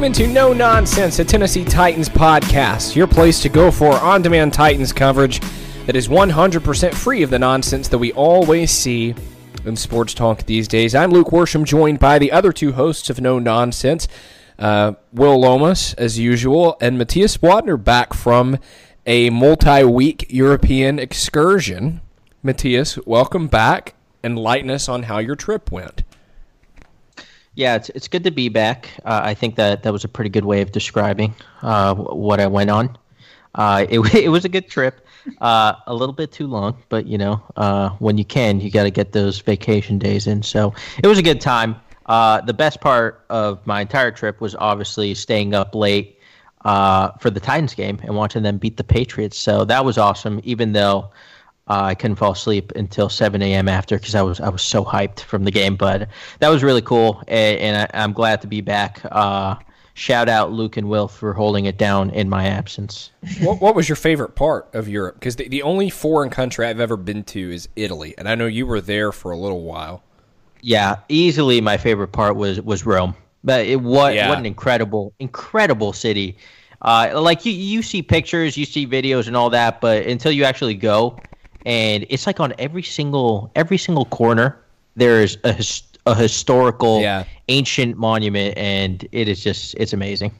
Welcome into No Nonsense, a Tennessee Titans podcast, your place to go for on demand Titans coverage that is 100% free of the nonsense that we always see in sports talk these days. I'm Luke Worsham, joined by the other two hosts of No Nonsense, uh, Will Lomas, as usual, and Matthias Wadner back from a multi week European excursion. Matthias, welcome back. and Enlighten us on how your trip went. Yeah, it's it's good to be back. Uh, I think that that was a pretty good way of describing uh, what I went on. Uh, it it was a good trip. Uh, a little bit too long, but you know, uh, when you can, you got to get those vacation days in. So it was a good time. Uh, the best part of my entire trip was obviously staying up late for the Titans game and watching them beat the Patriots. So that was awesome. Even though uh, I couldn't fall asleep until 7 a.m. after because I was I was so hyped from the game. But that was really cool, and, and I, am glad to be back. Uh, shout out Luke and Will for holding it down in my absence. what, what was your favorite part of Europe? Because the, the only foreign country I've ever been to is Italy, and I know you were there for a little while. Yeah, easily my favorite part was was Rome. But it what yeah. what an incredible incredible city. Uh, like you you see pictures, you see videos and all that, but until you actually go and it's like on every single every single corner there's a, a historical yeah. ancient monument and it is just it's amazing.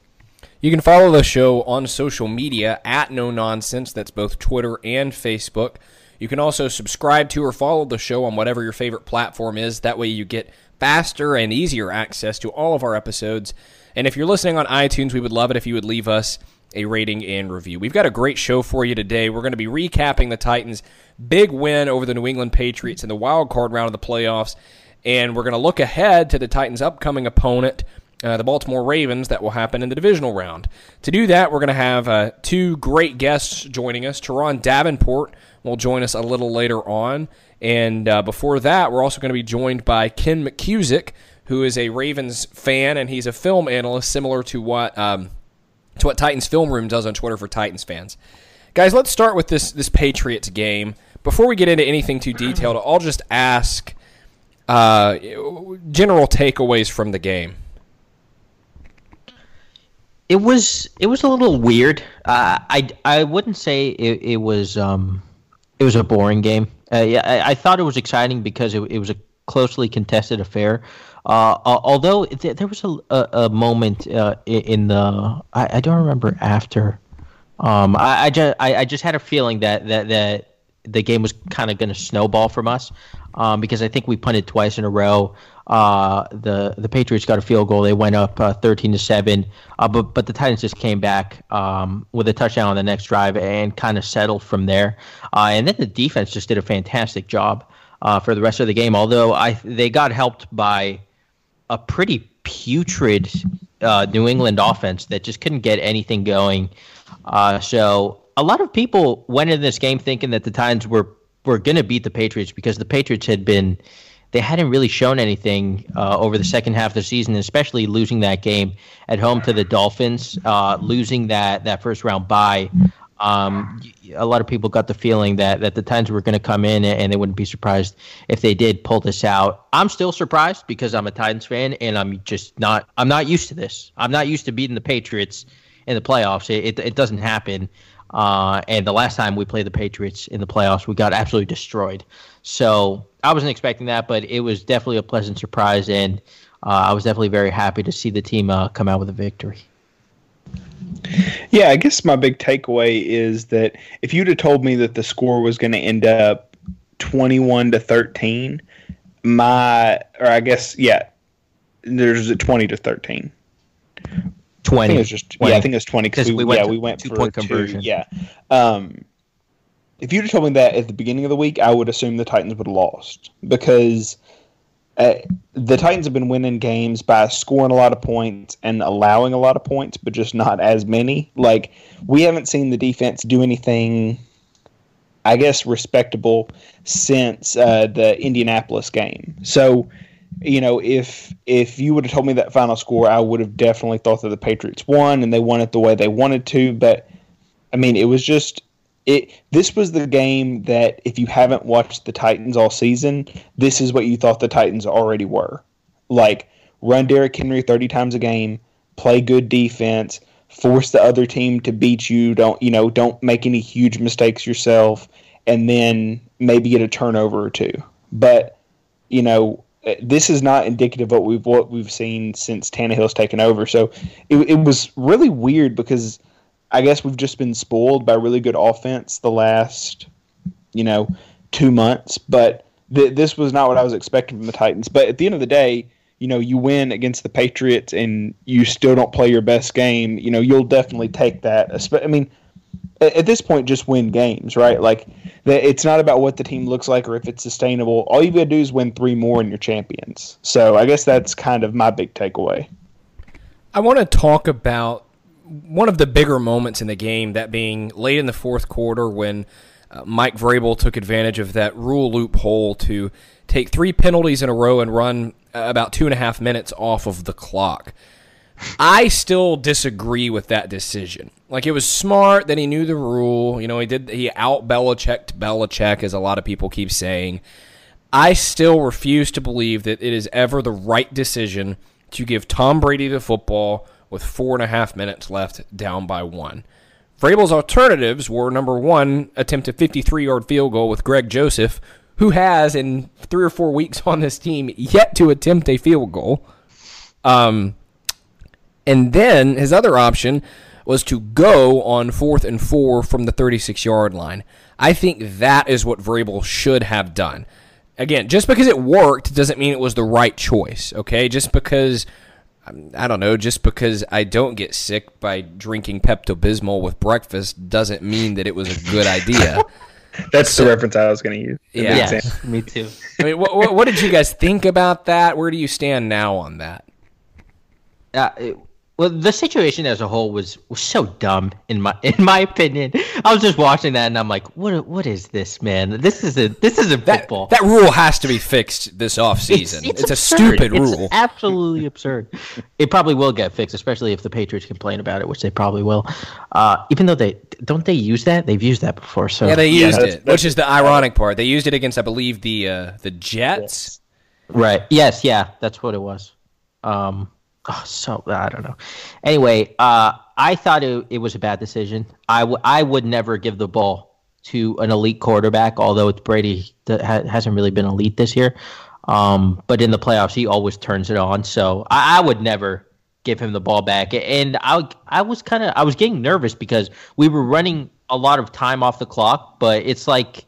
You can follow the show on social media at no nonsense. That's both twitter and facebook. You can also subscribe to or follow the show on whatever your favorite platform is. That way you get faster and easier access to all of our episodes. And if you're listening on itunes we would love it if you would leave us a rating and review. We've got a great show for you today. We're going to be recapping the Titans' big win over the New England Patriots in the wild card round of the playoffs, and we're going to look ahead to the Titans' upcoming opponent. Uh, the Baltimore Ravens that will happen in the divisional round. To do that, we're going to have uh, two great guests joining us. Turron Davenport will join us a little later on. And uh, before that, we're also going to be joined by Ken McKusick, who is a Ravens fan, and he's a film analyst similar to what um, to what Titans Film Room does on Twitter for Titans fans. Guys, let's start with this this Patriots game. Before we get into anything too detailed, I'll just ask uh, general takeaways from the game. It was it was a little weird. Uh, I I wouldn't say it, it was um, it was a boring game. Uh, yeah, I, I, thought it was exciting because it, it was a closely contested affair. Uh, although th- there was a, a, a moment uh, in the I, I, don't remember after. Um, I, I just I, I, just had a feeling that that that the game was kind of going to snowball from us um, because I think we punted twice in a row. Uh, the the Patriots got a field goal. They went up uh, thirteen to seven, uh, but but the Titans just came back um, with a touchdown on the next drive and kind of settled from there. Uh, and then the defense just did a fantastic job uh, for the rest of the game. Although I they got helped by a pretty putrid uh, New England offense that just couldn't get anything going. Uh, so a lot of people went into this game thinking that the Titans were were going to beat the Patriots because the Patriots had been they hadn't really shown anything uh, over the second half of the season, especially losing that game at home to the Dolphins, uh, losing that that first round bye. Um, a lot of people got the feeling that, that the Titans were going to come in and they wouldn't be surprised if they did pull this out. I'm still surprised because I'm a Titans fan and I'm just not I'm not used to this. I'm not used to beating the Patriots in the playoffs. It it, it doesn't happen. Uh, and the last time we played the Patriots in the playoffs, we got absolutely destroyed. So I wasn't expecting that, but it was definitely a pleasant surprise, and uh, I was definitely very happy to see the team uh, come out with a victory. Yeah, I guess my big takeaway is that if you'd have told me that the score was going to end up 21 to 13, my, or I guess, yeah, there's a 20 to 13. 20. I think it was just, 20. yeah, I think it was 20 because we, we, went, yeah, we went two for point conversion. Two, yeah. Um, if you'd have told me that at the beginning of the week, I would assume the Titans would have lost because uh, the Titans have been winning games by scoring a lot of points and allowing a lot of points, but just not as many. Like we haven't seen the defense do anything, I guess, respectable since uh, the Indianapolis game. So, you know, if if you would have told me that final score, I would have definitely thought that the Patriots won and they won it the way they wanted to. But I mean, it was just it this was the game that if you haven't watched the Titans all season, this is what you thought the Titans already were. Like run Derrick Henry 30 times a game, play good defense, force the other team to beat you, don't you know, don't make any huge mistakes yourself and then maybe get a turnover or two. But, you know, eh, this is not indicative of what we've what we've seen since Tannehill's taken over. So it, it was really weird because I guess we've just been spoiled by really good offense the last, you know, two months. But th- this was not what I was expecting from the Titans. But at the end of the day, you know, you win against the Patriots and you still don't play your best game. You know, you'll definitely take that. I mean, at this point, just win games, right? Like, it's not about what the team looks like or if it's sustainable. All you got to do is win three more and you're champions. So I guess that's kind of my big takeaway. I want to talk about one of the bigger moments in the game, that being late in the fourth quarter when uh, Mike Vrabel took advantage of that rule loophole to take three penalties in a row and run uh, about two and a half minutes off of the clock. I still disagree with that decision. Like it was smart that he knew the rule. You know, he did he out Belichicked Belichick, as a lot of people keep saying. I still refuse to believe that it is ever the right decision to give Tom Brady the football with four and a half minutes left, down by one. Vrabel's alternatives were number one, attempt a 53 yard field goal with Greg Joseph, who has, in three or four weeks on this team, yet to attempt a field goal. Um, and then his other option was to go on fourth and four from the 36 yard line. I think that is what Vrabel should have done. Again, just because it worked doesn't mean it was the right choice, okay? Just because I don't know, just because I don't get sick by drinking Pepto Bismol with breakfast doesn't mean that it was a good idea. That's so, the reference I was going to use. Yeah, yeah me too. I mean, what, what, what, did you guys think about that? Where do you stand now on that? Uh, it, well, the situation as a whole was, was so dumb in my in my opinion. I was just watching that and I'm like, what what is this, man? This is a this is a football. That, that rule has to be fixed this off season. It's, it's, it's a stupid rule. It's absolutely absurd. It probably will get fixed, especially if the Patriots complain about it, which they probably will. Uh, even though they don't they use that? They've used that before. So yeah, they used yeah, it, which is the ironic part. They used it against, I believe, the uh, the Jets. Right. Yes. Yeah. That's what it was. Um, Oh, so I don't know. Anyway, uh, I thought it, it was a bad decision. I, w- I would never give the ball to an elite quarterback, although it's Brady that ha- hasn't really been elite this year. Um, but in the playoffs, he always turns it on. So I, I would never give him the ball back. And I, I was kind of I was getting nervous because we were running a lot of time off the clock. But it's like,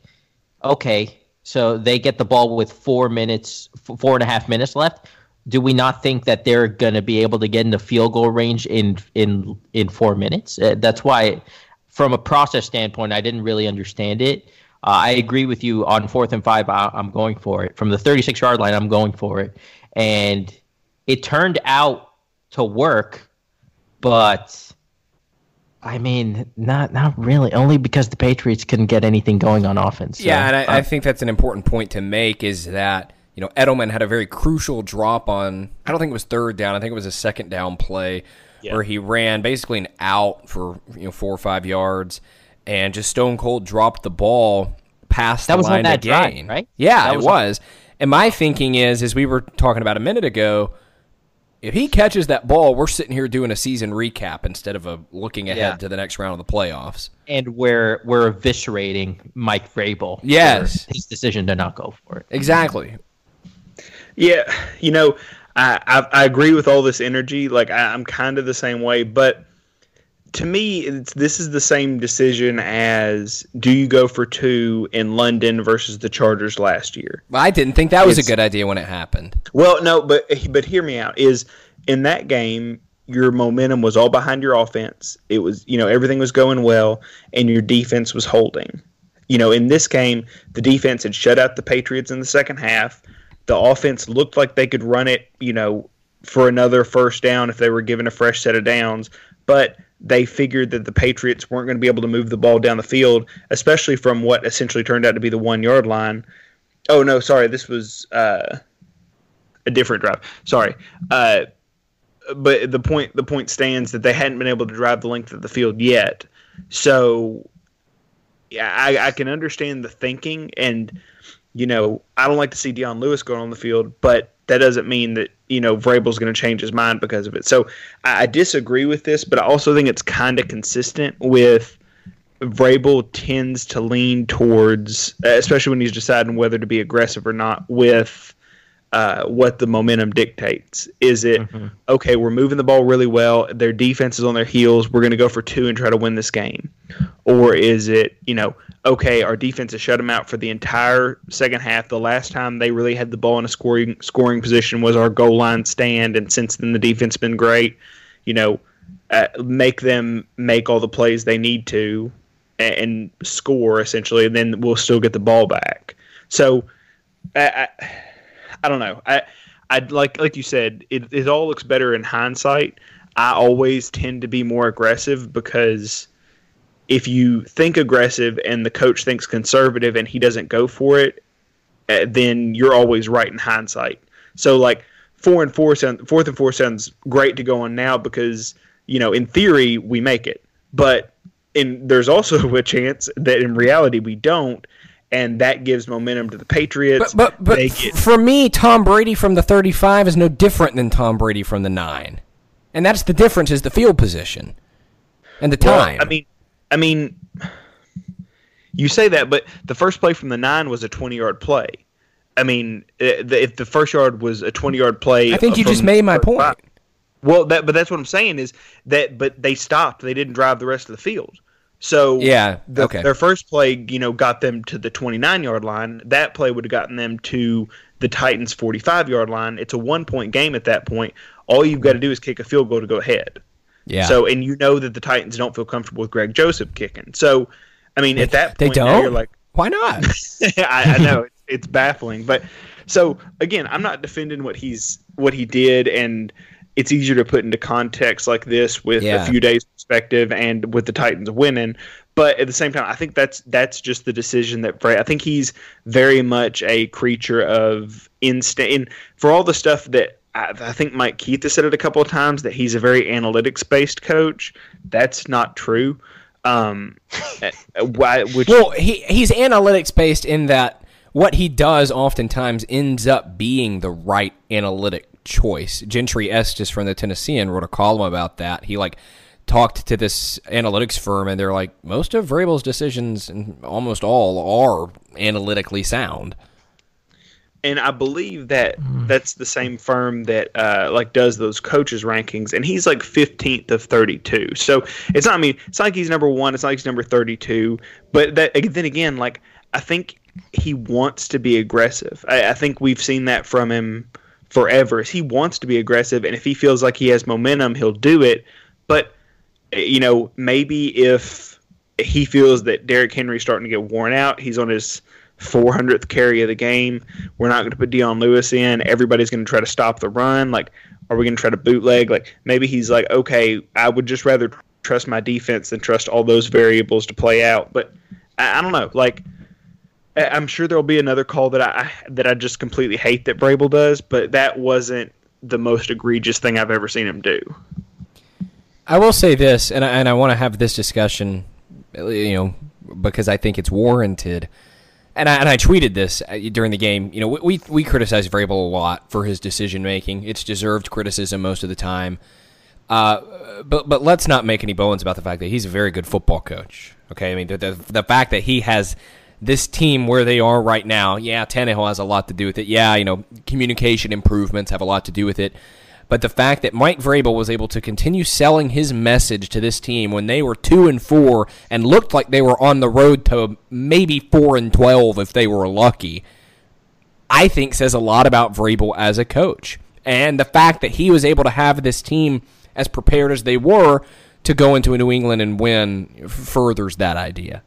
okay, so they get the ball with four minutes, four and a half minutes left do we not think that they're going to be able to get in the field goal range in in in four minutes? Uh, that's why, from a process standpoint, I didn't really understand it. Uh, I agree with you on fourth and five. I, am going for it from the 36 yard line. I'm going for it, and it turned out to work, but. I mean, not not really. Only because the Patriots couldn't get anything going on offense. So, yeah, and I, uh, I think that's an important point to make. Is that you know, Edelman had a very crucial drop on, I don't think it was third down, I think it was a second down play yeah. where he ran basically an out for, you know, four or five yards and just stone cold dropped the ball past that the was line of gain. right? Yeah, that it was. was. And my thinking is, as we were talking about a minute ago, if he catches that ball, we're sitting here doing a season recap instead of a looking ahead yeah. to the next round of the playoffs. And we're we're eviscerating Mike Vrabel. Yes, his decision to not go for it. Exactly. Yeah, you know, I, I, I agree with all this energy. Like I, am kind of the same way, but to me, it's, this is the same decision as do you go for two in London versus the Chargers last year? Well, I didn't think that was it's, a good idea when it happened. Well, no, but but hear me out. Is in that game your momentum was all behind your offense. It was you know everything was going well, and your defense was holding. You know, in this game, the defense had shut out the Patriots in the second half The offense looked like they could run it, you know, for another first down if they were given a fresh set of downs, but they figured that the Patriots weren't going to be able to move the ball down the field, especially from what essentially turned out to be the one yard line. Oh no, sorry, this was uh, a different drive. Sorry, uh, but the point the point stands that they hadn't been able to drive the length of the field yet. So, yeah, I, I can understand the thinking, and you know, I don't like to see Dion Lewis going on the field, but that doesn't mean that you know Vrabel's going to change his mind because of it. So I, I disagree with this, but I also think it's kind of consistent with Vrabel tends to lean towards, especially when he's deciding whether to be aggressive or not, with uh, what the momentum dictates. Is it mm-hmm. okay? We're moving the ball really well. Their defense is on their heels. We're going to go for two and try to win this game, or is it you know okay? Our defense has shut them out for the entire second half. The last time they really had the ball in a scoring scoring position was our goal line stand, and since then the defense has been great. You know, uh, make them make all the plays they need to and, and score essentially, and then we'll still get the ball back. So. I, I I don't know. I I like like you said, it it all looks better in hindsight. I always tend to be more aggressive because if you think aggressive and the coach thinks conservative and he doesn't go for it, uh, then you're always right in hindsight. So like four and four sound, fourth and four sounds great to go on now because you know in theory we make it, but in there's also a chance that in reality we don't, and that gives momentum to the Patriots. But but, but get, for me, Tom Brady from the 35 is no different than Tom Brady from the nine, and that's the difference is the field position and the time. Well, I mean, I mean, you say that, but the first play from the nine was a 20 yard play. I mean, if the first yard was a 20 yard play, I think you just made my point. Five, well, that but that's what I'm saying is that, but they stopped. They didn't drive the rest of the field. So yeah, the, okay. Their first play, you know, got them to the 29 yard line. That play would have gotten them to the Titans' 45 yard line. It's a one point game at that point. All you've got to do is kick a field goal to go ahead. Yeah. So and you know that the Titans don't feel comfortable with Greg Joseph kicking. So I mean, at that point, they don't. you're like, why not? I, I, know it's, it's baffling, but so again, I'm not defending what he's what he did and it's easier to put into context like this with yeah. a few days perspective and with the Titans winning. But at the same time, I think that's that's just the decision that I think he's very much a creature of instinct. And for all the stuff that I, I think Mike Keith has said it a couple of times that he's a very analytics based coach. That's not true. Um, why? Which, well, he he's analytics based in that what he does oftentimes ends up being the right analytic choice. Gentry Estes from the Tennessean wrote a column about that. He like talked to this analytics firm, and they're like, most of Vrabel's decisions, and almost all, are analytically sound. And I believe that that's the same firm that uh, like does those coaches rankings, and he's like fifteenth of thirty-two. So it's not. I mean, it's not like he's number one. It's not like he's number thirty-two. But that then again, like I think he wants to be aggressive. I, I think we've seen that from him forever. is He wants to be aggressive, and if he feels like he has momentum, he'll do it. But eh, you know, maybe if he feels that Derrick Henry's starting to get worn out, he's on his 400th carry of the game. We're not going to put Dion Lewis in. Everybody's going to try to stop the run. Like, are we going to try to bootleg? Like, maybe he's like, okay, I would just rather trust my defense than trust all those variables to play out. But I, I don't know. Like, I'm sure there'll be another call that I that I just completely hate that Vrabel does, but that wasn't the most egregious thing I've ever seen him do. I will say this, and I, and I want to have this discussion, you know, because I think it's warranted. And I, and I tweeted this uh, during the game. You know, we we criticize Vrabel a lot for his decision making. It's deserved criticism most of the time. Uh, but but let's not make any bones about the fact that he's a very good football coach. Okay, I mean the the, the fact that he has this team where they are right now, yeah, Tannehill has a lot to do with it. Yeah, you know, communication improvements have a lot to do with it. But the fact that Mike Vrabel was able to continue selling his message to this team when they were two and four and looked like they were on the road to maybe four and twelve if they were lucky, I think says a lot about Vrabel as a coach. And the fact that he was able to have this team as prepared as they were to go into New England and win furthers that idea.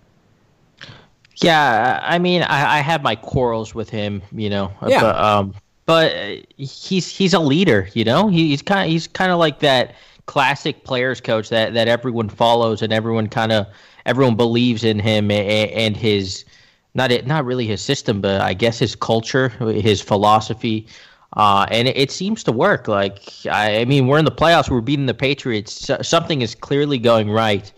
Yeah, I mean, I, I had my quarrels with him, you know. Yeah. But, um, but uh, he's he's a leader. You know, he, he's kind of he's kind of like that classic players coach that that everyone follows and everyone kind of everyone believes in him and, and his not it not really his system, but I guess his culture, his philosophy. Uh, and it, it, seems to work. Like I, I, mean, we're in the playoffs. We're beating the Patriots. something is clearly going right,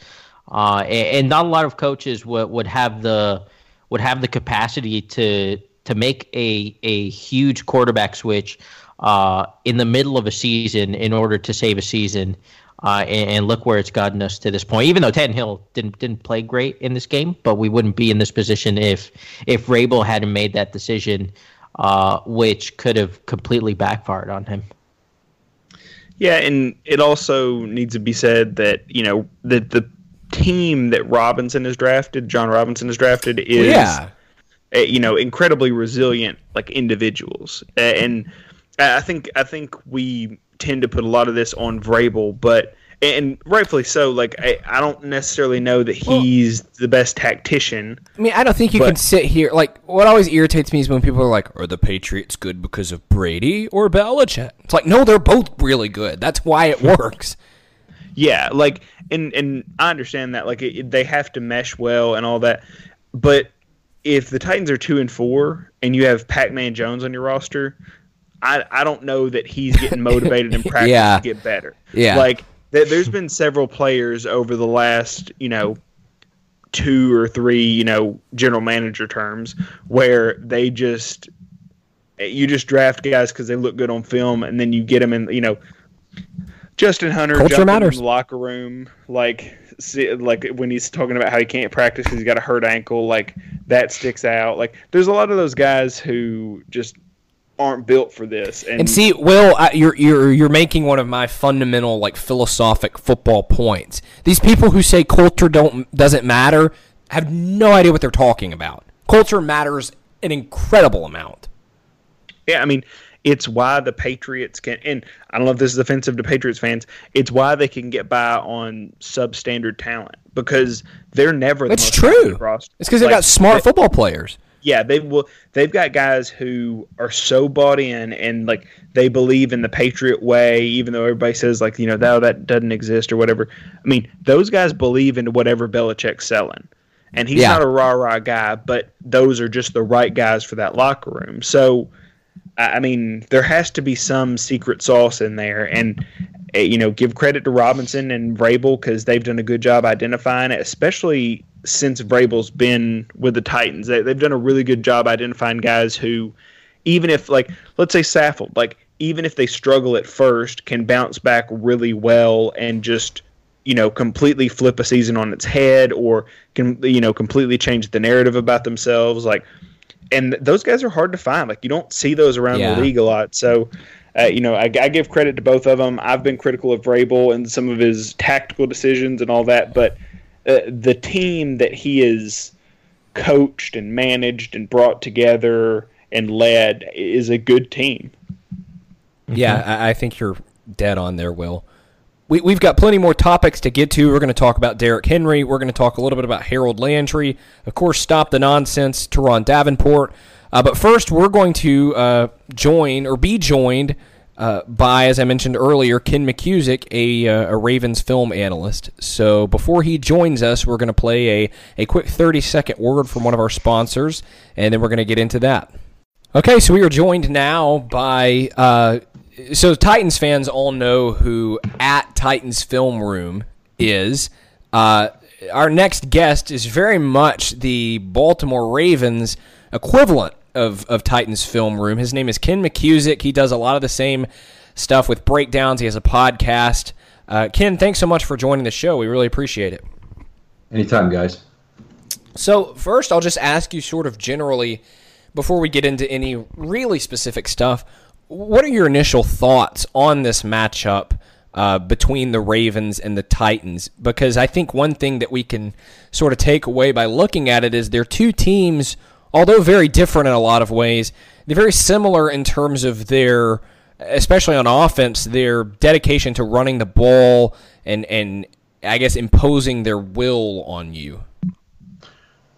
uh, and, and, not a lot of coaches would, would have the would have the capacity to to make a a huge quarterback switch uh, in the middle of a season in order to save a season. Uh, and, and, look where it's gotten us to this point. Even though Tannehill didn't didn't play great in this game, but we wouldn't be in this position if if Vrabel hadn't made that decision, uh, which could have completely backfired on him. Yeah, and it also needs to be said that you know that the team that Robinson has drafted, Jon Robinson has drafted, is yeah. Uh, you know incredibly resilient like individuals, and I think I think we tend to put a lot of this on Vrabel, but and rightfully so. Like I, I don't necessarily know that he's well, the best tactician. I mean, I don't think you but, can sit here. Like what always irritates me is when people are like, "Are the Patriots good because of Brady or Belichick?" It's like, no, they're both really good. That's why it works. yeah, like and and I understand that. Like it, they have to mesh well and all that, but if the Titans are two and four and you have Pac-Man Jones on your roster, I I don't know that he's getting motivated in practice yeah. to get better. Yeah, like th- there's been several players over the last you know two or three you know general manager terms where they just you just draft guys because they look good on film and then you get them in you know Justin Hunter Culture matters. in the locker room like see, like when he's talking about how he can't practice because he's got a hurt ankle like that sticks out like there's a lot of those guys who just aren't built for this. And, and see, Will, I, you're you're you're making one of my fundamental like philosophic football points. These people who say culture don't doesn't matter have no idea what they're talking about. Culture matters an incredible amount. Yeah, I mean, it's why the Patriots can, and I don't know if this is offensive to Patriots fans. It's why they can get by on substandard talent because they're never. That's true. It's because they've got smart they, football players yeah, they will. They've got guys who are so bought in and like they believe in the Patriot way, even though everybody says like you know that that doesn't exist or whatever. I mean, those guys believe in whatever Belichick's selling, and he's yeah. not a rah rah guy, but those are just the right guys for that locker room. So, I mean, there has to be some secret sauce in there, and eh, you know, give credit to Robinson and Vrabel because they've done a good job identifying it, especially since Vrabel's been with the Titans. They, they've done a really good job identifying guys who, even if like let's say Saffold, like even if they struggle at first, can bounce back really well and just you know completely flip a season on its head or can you know completely change the narrative about themselves. Like, and those guys are hard to find. Like you don't see those around yeah. the league a lot. So. Uh, you know, I, I, give credit to both of them. I've been critical of Vrabel and some of his tactical decisions and all that, but uh, the team that he is coached and managed and brought together and led is a good team. Yeah, I, I think you're dead on there, Will. We, we've got plenty more topics to get to. We're going to talk about Derrick Henry. We're going to talk a little bit about Harold Landry. Of course, stop the nonsense, Turron Davenport. Uh, but first, we're going to uh, join or be joined uh, by, as I mentioned earlier, Ken McKusick, a, uh, a Ravens film analyst. So before he joins us, we're going to play a, a quick 30 second word from one of our sponsors, and then we're going to get into that. Okay, so we are joined now by. Uh, so Titans fans all know who at Titans Film Room is. Uh, our next guest is very much the Baltimore Ravens equivalent of, of Titans Film Room. His name is Ken McKusick. He does a lot of the same stuff with breakdowns. He has a podcast. Uh, Ken, thanks so much for joining the show. We really appreciate it. Anytime, guys. So, first, I'll just ask you sort of generally, before we get into any really specific stuff, what are your initial thoughts on this matchup uh, between the Ravens and the Titans? Because I think one thing that we can sort of take away by looking at it is they're two teams although very different in a lot of ways, they're very similar in terms of their, especially on offense, their dedication to running the ball and and I guess imposing their will on you.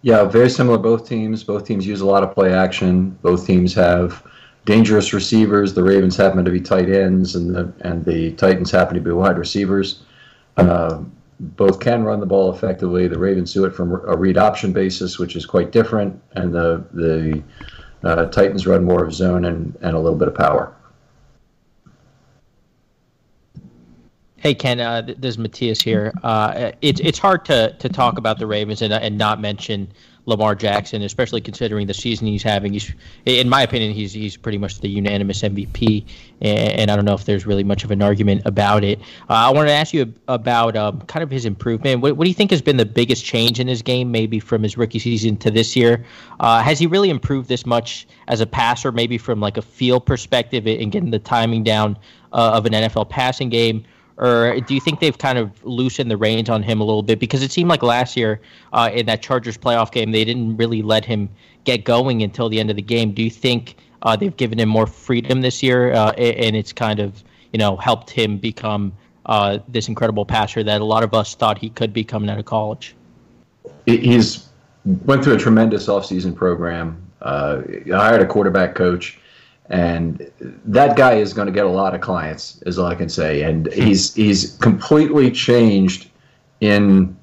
Yeah, very similar. Both teams. Both teams use a lot of play action. Both teams have dangerous receivers. The Ravens happen to be tight ends, and the and the Titans happen to be wide receivers. Uh, both can run the ball effectively. The Ravens do it from a read option basis, which is quite different, and the the uh, Titans run more of zone and, and a little bit of power. Hey Ken, uh, this is Matthias here. Uh, it's it's hard to, to talk about the Ravens and, and not mention Lamar Jackson, especially considering the season he's having. He's, in my opinion, he's he's pretty much the unanimous MVP, and, I don't know if there's really much of an argument about it. Uh, I wanted to ask you about um, kind of his improvement. What, what, do you think has been the biggest change in his game, maybe from his rookie season to this year? Uh, has he really improved this much as a passer, maybe from like a feel perspective and getting the timing down uh, of an NFL passing game? Or do you think they've kind of loosened the reins on him a little bit? Because it seemed like last year uh, in that Chargers playoff game, they didn't really let him get going until the end of the game. Do you think uh, they've given him more freedom this year, uh, and it's kind of you know helped him become uh, this incredible passer that a lot of us thought he could be coming out of college? He's went through a tremendous offseason program. Uh, hired a quarterback coach and that guy is going to get a lot of clients is all i can say. And he's he's completely changed in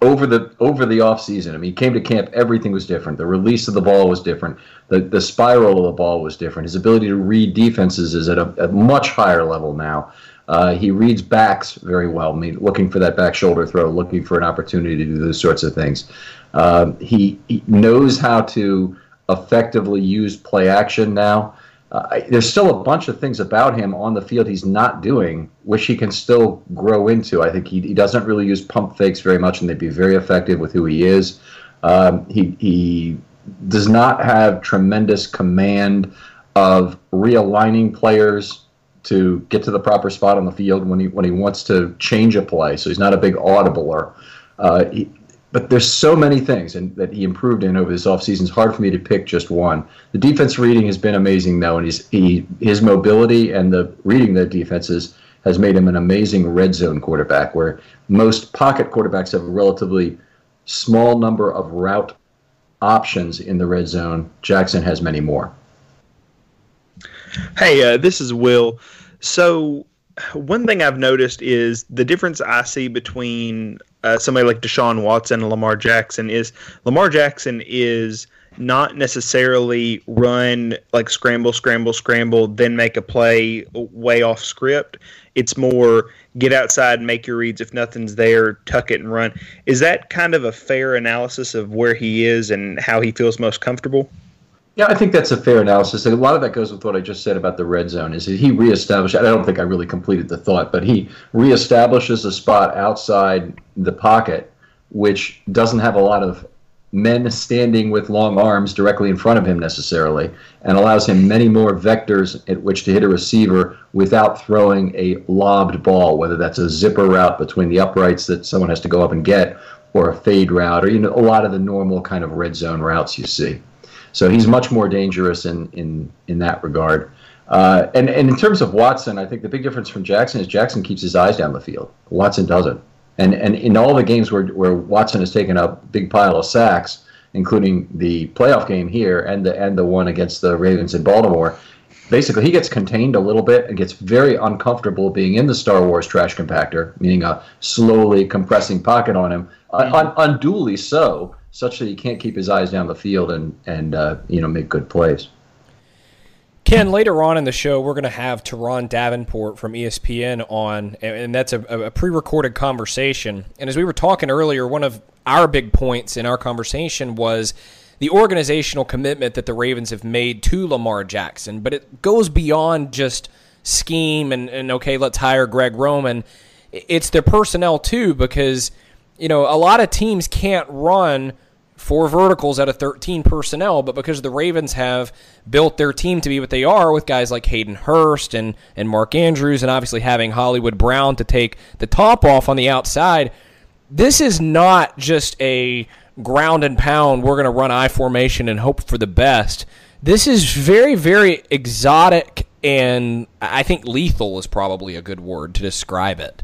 over the over the off season. I mean he came to camp everything was different. The release of the ball was different. The the spiral of the ball was different. His ability to read defenses is at a, a much higher level now. Uh, he reads backs very well. I mean, looking for that back shoulder throw, looking for an opportunity to do those sorts of things. Uh, he, he knows how to effectively use play action now uh, there's still a bunch of things about him on the field he's not doing, which he can still grow into. I think he, he doesn't really use pump fakes very much, and they'd be very effective with who he is. Um, he, he does not have tremendous command of realigning players to get to the proper spot on the field when he when he wants to change a play. So he's not a big audibler. Uh, he, but there's so many things and that he improved in over this offseason. It's hard for me to pick just one. The defense reading has been amazing though, and his he, his mobility and the reading the defenses has made him an amazing red zone quarterback. Where most pocket quarterbacks have a relatively small number of route options in the red zone. Jackson has many more. Hey, uh, this is Will. So one thing I've noticed is the difference I see between uh, somebody like Deshaun Watson and Lamar Jackson is Lamar Jackson is not necessarily run like scramble, scramble, scramble, then make a play way off script. It's more get outside and make your reads. If nothing's there, tuck it and run. Is that kind of a fair analysis of where he is and how he feels most comfortable? Yeah, I think that's a fair analysis. A lot of that goes with what I just said about the red zone. Is he reestablished? I don't think I really completed the thought, but he reestablishes a spot outside the pocket, which doesn't have a lot of men standing with long arms directly in front of him necessarily, and allows him many more vectors at which to hit a receiver without throwing a lobbed ball, whether that's a zipper route between the uprights that someone has to go up and get, or a fade route, or you know a lot of the normal kind of red zone routes you see. So he's much more dangerous in in in that regard. Uh, and and in terms of Watson, I think the big difference from Jackson is Jackson keeps his eyes down the field. Watson doesn't. And and in all the games where where Watson has taken a big pile of sacks, including the playoff game here and the and the one against the Ravens in Baltimore, basically he gets contained a little bit and gets very uncomfortable being in the Star Wars trash compactor, meaning a slowly compressing pocket on him, mm-hmm. un- unduly so such that he can't keep his eyes down the field and and uh, you know make good plays. Ken, later on in the show, we're going to have Turron Davenport from ESPN on, and that's a, a pre recorded conversation. And as we were talking earlier, one of our big points in our conversation was the organizational commitment that the Ravens have made to Lamar Jackson. But it goes beyond just scheme and, and okay, let's hire Greg Roman. It's their personnel too, because, you know, a lot of teams can't run four verticals out of 13 personnel, but because the Ravens have built their team to be what they are with guys like Hayden Hurst and, and Mark Andrews, and obviously having Hollywood Brown to take the top off on the outside, this is not just a ground and pound, we're going to run I formation and hope for the best. This is very, very exotic, and I think lethal is probably a good word to describe it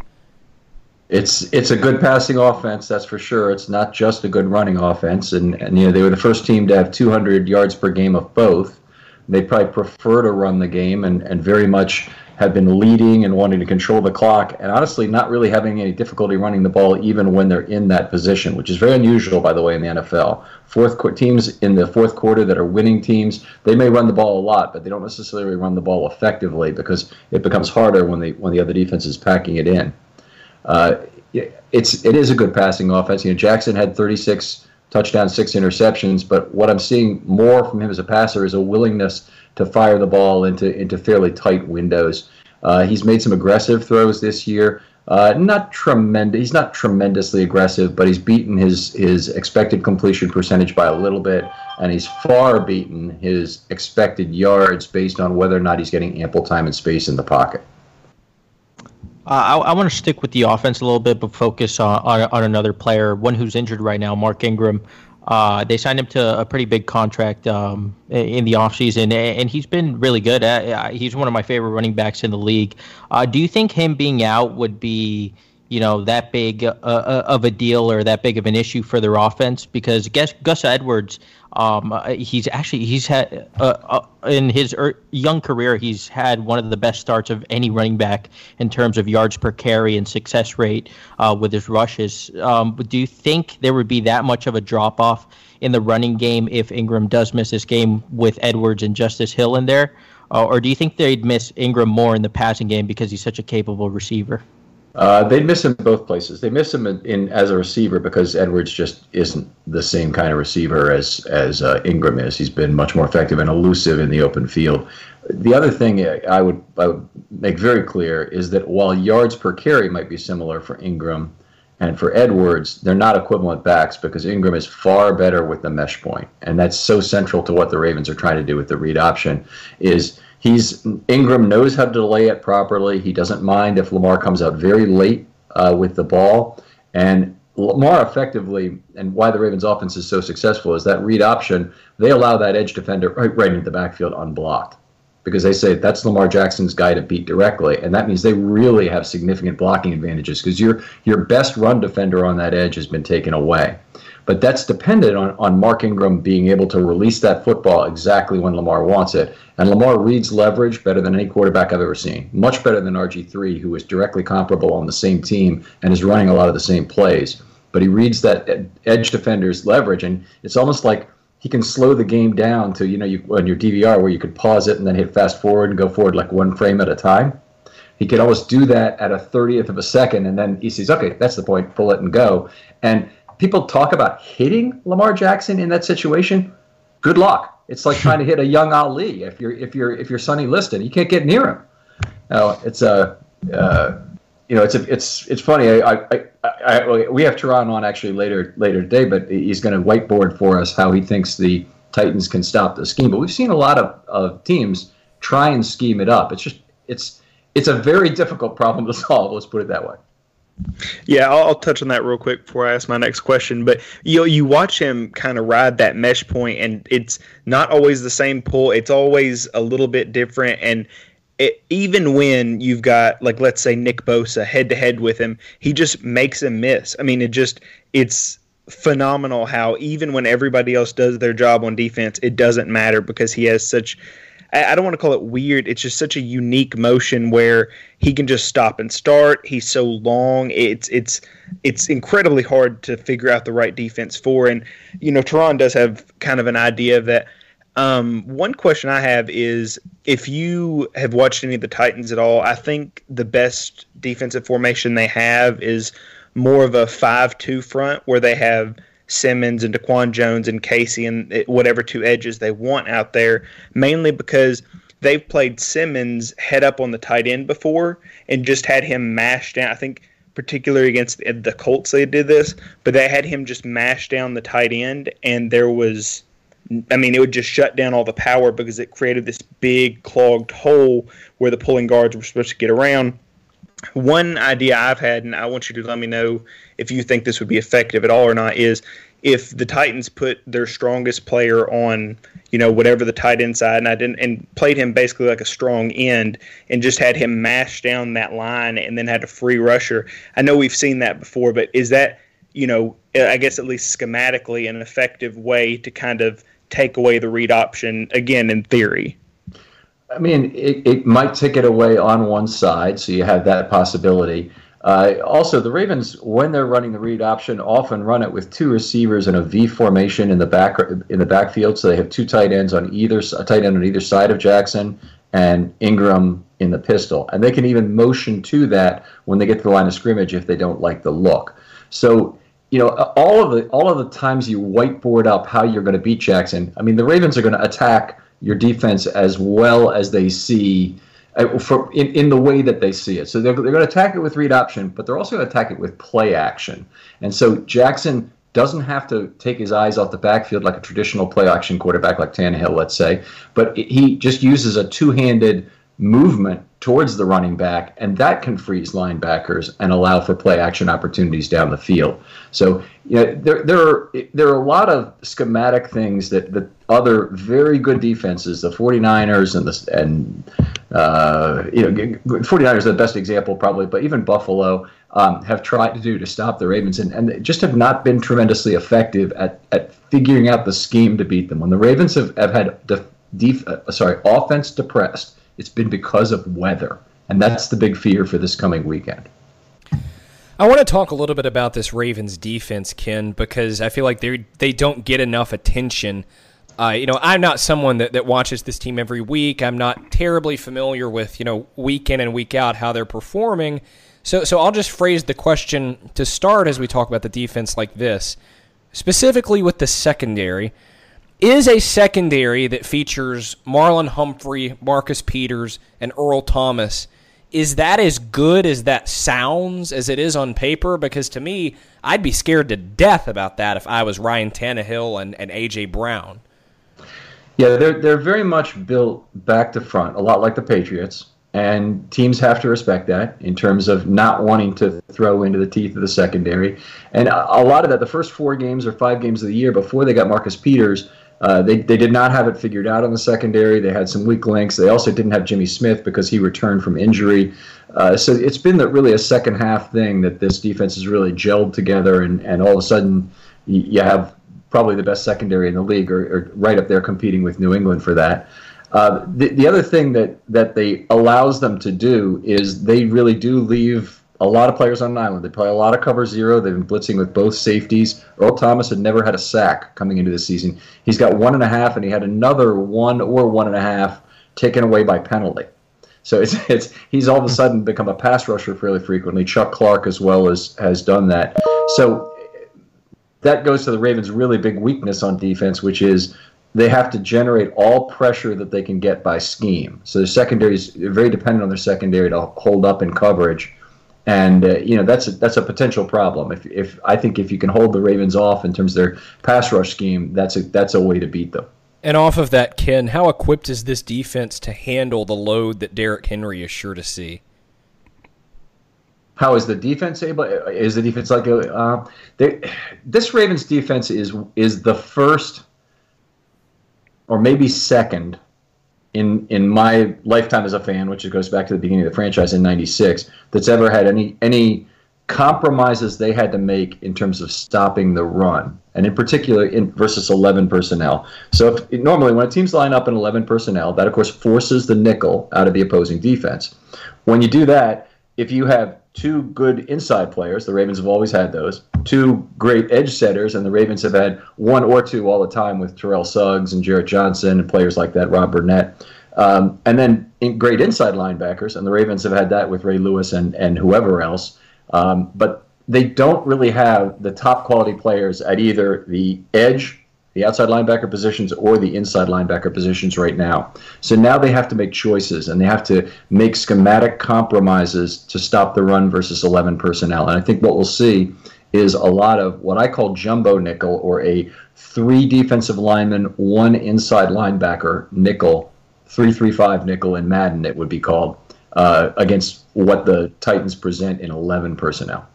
it's it's a good passing offense, that's for sure. It's not just a good running offense, and, and you know they were the first team to have 200 yards per game of both. They probably prefer to run the game and, and very much have been leading and wanting to control the clock, and honestly, not really having any difficulty running the ball even when they're in that position, which is very unusual, by the way, in the NFL. Fourth qu- teams in the fourth quarter that are winning teams, they may run the ball a lot, but they don't necessarily run the ball effectively because it becomes harder when they when the other defense is packing it in. Uh, it's it is a good passing offense. You know, Jackson had 36 touchdowns, six interceptions, but what I'm seeing more from him as a passer is a willingness to fire the ball into into fairly tight windows. Uh, he's made some aggressive throws this year. Uh, not tremendous. He's not tremendously aggressive, but he's beaten his his expected completion percentage by a little bit, and he's far beaten his expected yards based on whether or not he's getting ample time and space in the pocket. Uh, I, I want to stick with the offense a little bit, but focus on, on, on another player, one who's injured right now, Mark Ingram. Uh, they signed him to a pretty big contract um, in the offseason, and he's been really good. Uh, he's one of my favorite running backs in the league. Uh, do you think him being out would be you know that big uh, uh, of a deal or that big of an issue for their offense because Gus, Gus Edwards um, uh, he's actually he's had uh, uh, in his er, young career he's had one of the best starts of any running back in terms of yards per carry and success rate uh, with his rushes. Um, do you think there would be that much of a drop off in the running game if Ingram does miss this game with Edwards and Justice Hill in there, or do you think they'd miss Ingram more in the passing game because he's such a capable receiver? Uh, they miss him both places. They miss him in, in, as a receiver because Edwards just isn't the same kind of receiver as as uh, Ingram is. He's been much more effective and elusive in the open field. The other thing I would, I would make very clear is that while yards per carry might be similar for Ingram and for Edwards, they're not equivalent backs because Ingram is far better with the mesh point, and that's so central to what the Ravens are trying to do with the read option. Is He's Ingram knows how to delay it properly. He doesn't mind if Lamar comes out very late uh, with the ball, and Lamar effectively, and why the Ravens' offense is so successful is that read option. They allow that edge defender right, right into the backfield unblocked because they say that's Lamar Jackson's guy to beat directly, and that means they really have significant blocking advantages because your your best run defender on that edge has been taken away. But that's dependent on, on Mark Ingram being able to release that football exactly when Lamar wants it. And Lamar reads leverage better than any quarterback I've ever seen. Much better than RG3, who is directly comparable on the same team and is running a lot of the same plays. But he reads that edge defender's leverage, and it's almost like he can slow the game down to, you know, you, on your DVR where you could pause it and then hit fast forward and go forward like one frame at a time. He could almost do that at a 30th of a second, and then he sees, okay, that's the point, pull it and go. And people talk about hitting Lamar Jackson in that situation. Good luck. It's like trying to hit a young Ali. If you're if you're if you're Sonny Liston, you can't get near him. Now it's a uh, you know it's a, it's it's funny. I, I, I, I, we have Turron on actually later later today, but he's going to whiteboard for us how he thinks the Titans can stop the scheme. But we've seen a lot of, of teams try and scheme it up. It's just it's it's a very difficult problem to solve. Let's put it that way. Yeah, I'll, I'll, touch on that real quick before I ask my next question. But you you watch him kind of ride that mesh point, and it's not always the same pull. It's always a little bit different, and it, even when you've got like let's say Nick Bosa head to head with him, he just makes him miss. I mean, it just it's phenomenal how even when everybody else does their job on defense, it doesn't matter because he has such I don't want to call it weird. It's just such a unique motion where he can just stop and start. He's so long. It's it's it's incredibly hard to figure out the right defense for. And you know, Turron does have kind of an idea of that. Um, one question I have is if you have watched any of the Titans at all, I think the best defensive formation they have is more of a five-two front where they have Simmons and Daquan Jones and Casey and whatever two edges they want out there, mainly because they've played Simmons head up on the tight end before and just had him mashed down. I think particularly against the Colts they did this, but they had him just mash down the tight end and there was I mean, it would just shut down all the power because it created this big clogged hole where the pulling guards were supposed to get around. One idea I've had, and I want you to let me know if you think this would be effective at all or not, is if the Titans put their strongest player on, you know, whatever the tight end side, and I didn't and played him basically like a strong end, and just had him mash down that line, and then had a free rusher. I know we've seen that before, but is that, you know, I guess at least schematically an effective way to kind of take away the read option again in theory? I mean, it, it might take it away on one side, so you have that possibility. Uh, also, the Ravens, when they're running the read option, often run it with two receivers in a V formation in the back in the backfield. So they have two tight ends on either a tight end on either side of Jackson and Ingram in the pistol, and they can even motion to that when they get to the line of scrimmage if they don't like the look. So you know all of the all of the times you whiteboard up how you're going to beat Jackson. I mean, the Ravens are going to attack your defense as well as they see uh, for in, in the way that they see it. So they're, they're going to attack it with read option, but they're also going to attack it with play action. And so Jackson doesn't have to take his eyes off the backfield like a traditional play action quarterback like Tannehill, let's say, but he just uses a two handed movement towards the running back, and that can freeze linebackers and allow for play action opportunities down the field. So, you know, there, there are there are a lot of schematic things that, that other very good defenses, the 49ers and the and uh, you know, 49ers are the best example probably, but even Buffalo um, have tried to do to stop the Ravens and, and just have not been tremendously effective at, at figuring out the scheme to beat them. When the Ravens have, have had def, def, uh, sorry offense depressed it's been because of weather. And that's the big fear for this coming weekend. I want to talk a little bit about this Ravens defense, Ken, because I feel like they they don't get enough attention. Uh, you know, I'm not someone that, that watches this team every week. I'm not terribly familiar with you know week in and week out how they're performing. So so I'll just phrase the question to start as we talk about the defense like this, specifically with the secondary is a secondary that features Marlon Humphrey, Marcus Peters, and Earl Thomas. Is that as good as that sounds as it is on paper? Because to me, I'd be scared to death about that if I was Ryan Tannehill and, and A.J. Brown. Yeah, they're, they're very much built back to front, a lot like the Patriots. And teams have to respect that in terms of not wanting to throw into the teeth of the secondary. And a lot of that, the first four games or five games of the year before they got Marcus Peters – uh, they, they did not have it figured out on the secondary. They had some weak links. They also didn't have Jimmy Smith because he returned from injury. Uh, so it's been the, really a second half thing that this defense has really gelled together, and, and all of a sudden you, have probably the best secondary in the league, or, or, right up there competing with New England for that. Uh, the, the other thing that, that they allows them to do is they really do leave a lot of players on an island. They play a lot of cover zero. They've been blitzing with both safeties. Earl Thomas had never had a sack coming into the season. He's got one and a half, and he had another one or one and a half taken away by penalty. So it's it's he's all of a hmm. sudden become a pass rusher fairly frequently. Chuck Clark as well as has done that. So that goes to the Ravens' really big weakness on defense, which is they have to generate all pressure that they can get by scheme. So their secondary is very dependent on their secondary to hold up in coverage and uh, you know that's a, that's a potential problem. If, if I think if you can hold the Ravens off in terms of their pass rush scheme, that's a that's a way to beat them. And off of that, Ken, how equipped is this defense to handle the load that Derrick Henry is sure to see? How is the defense able? Is the defense like uh, they, this Ravens defense is is the first or maybe second in in my lifetime as a fan, which goes back to the beginning of the franchise in '96, that's ever had any any compromises they had to make in terms of stopping the run, and in particular in versus 11 personnel. So if, normally when a teams line up in 11 personnel, that of course forces the nickel out of the opposing defense. When you do that, if you have two good inside players, the Ravens have always had those, two great edge setters, and the Ravens have had one or two all the time with Terrell Suggs and Jarrett Johnson and players like that, Rob Burnett. Um, and then in great inside linebackers, and the Ravens have had that with Ray Lewis and, and whoever else. Um, but they don't really have the top quality players at either the edge the outside linebacker positions or the inside linebacker positions right now. So now they have to make choices and they have to make schematic compromises to stop the run versus 11 personnel. And I think what we'll see is a lot of what I call jumbo nickel or a three defensive lineman, one inside linebacker nickel, 335 nickel in Madden, it would be called, uh, against what the Titans present in 11 personnel.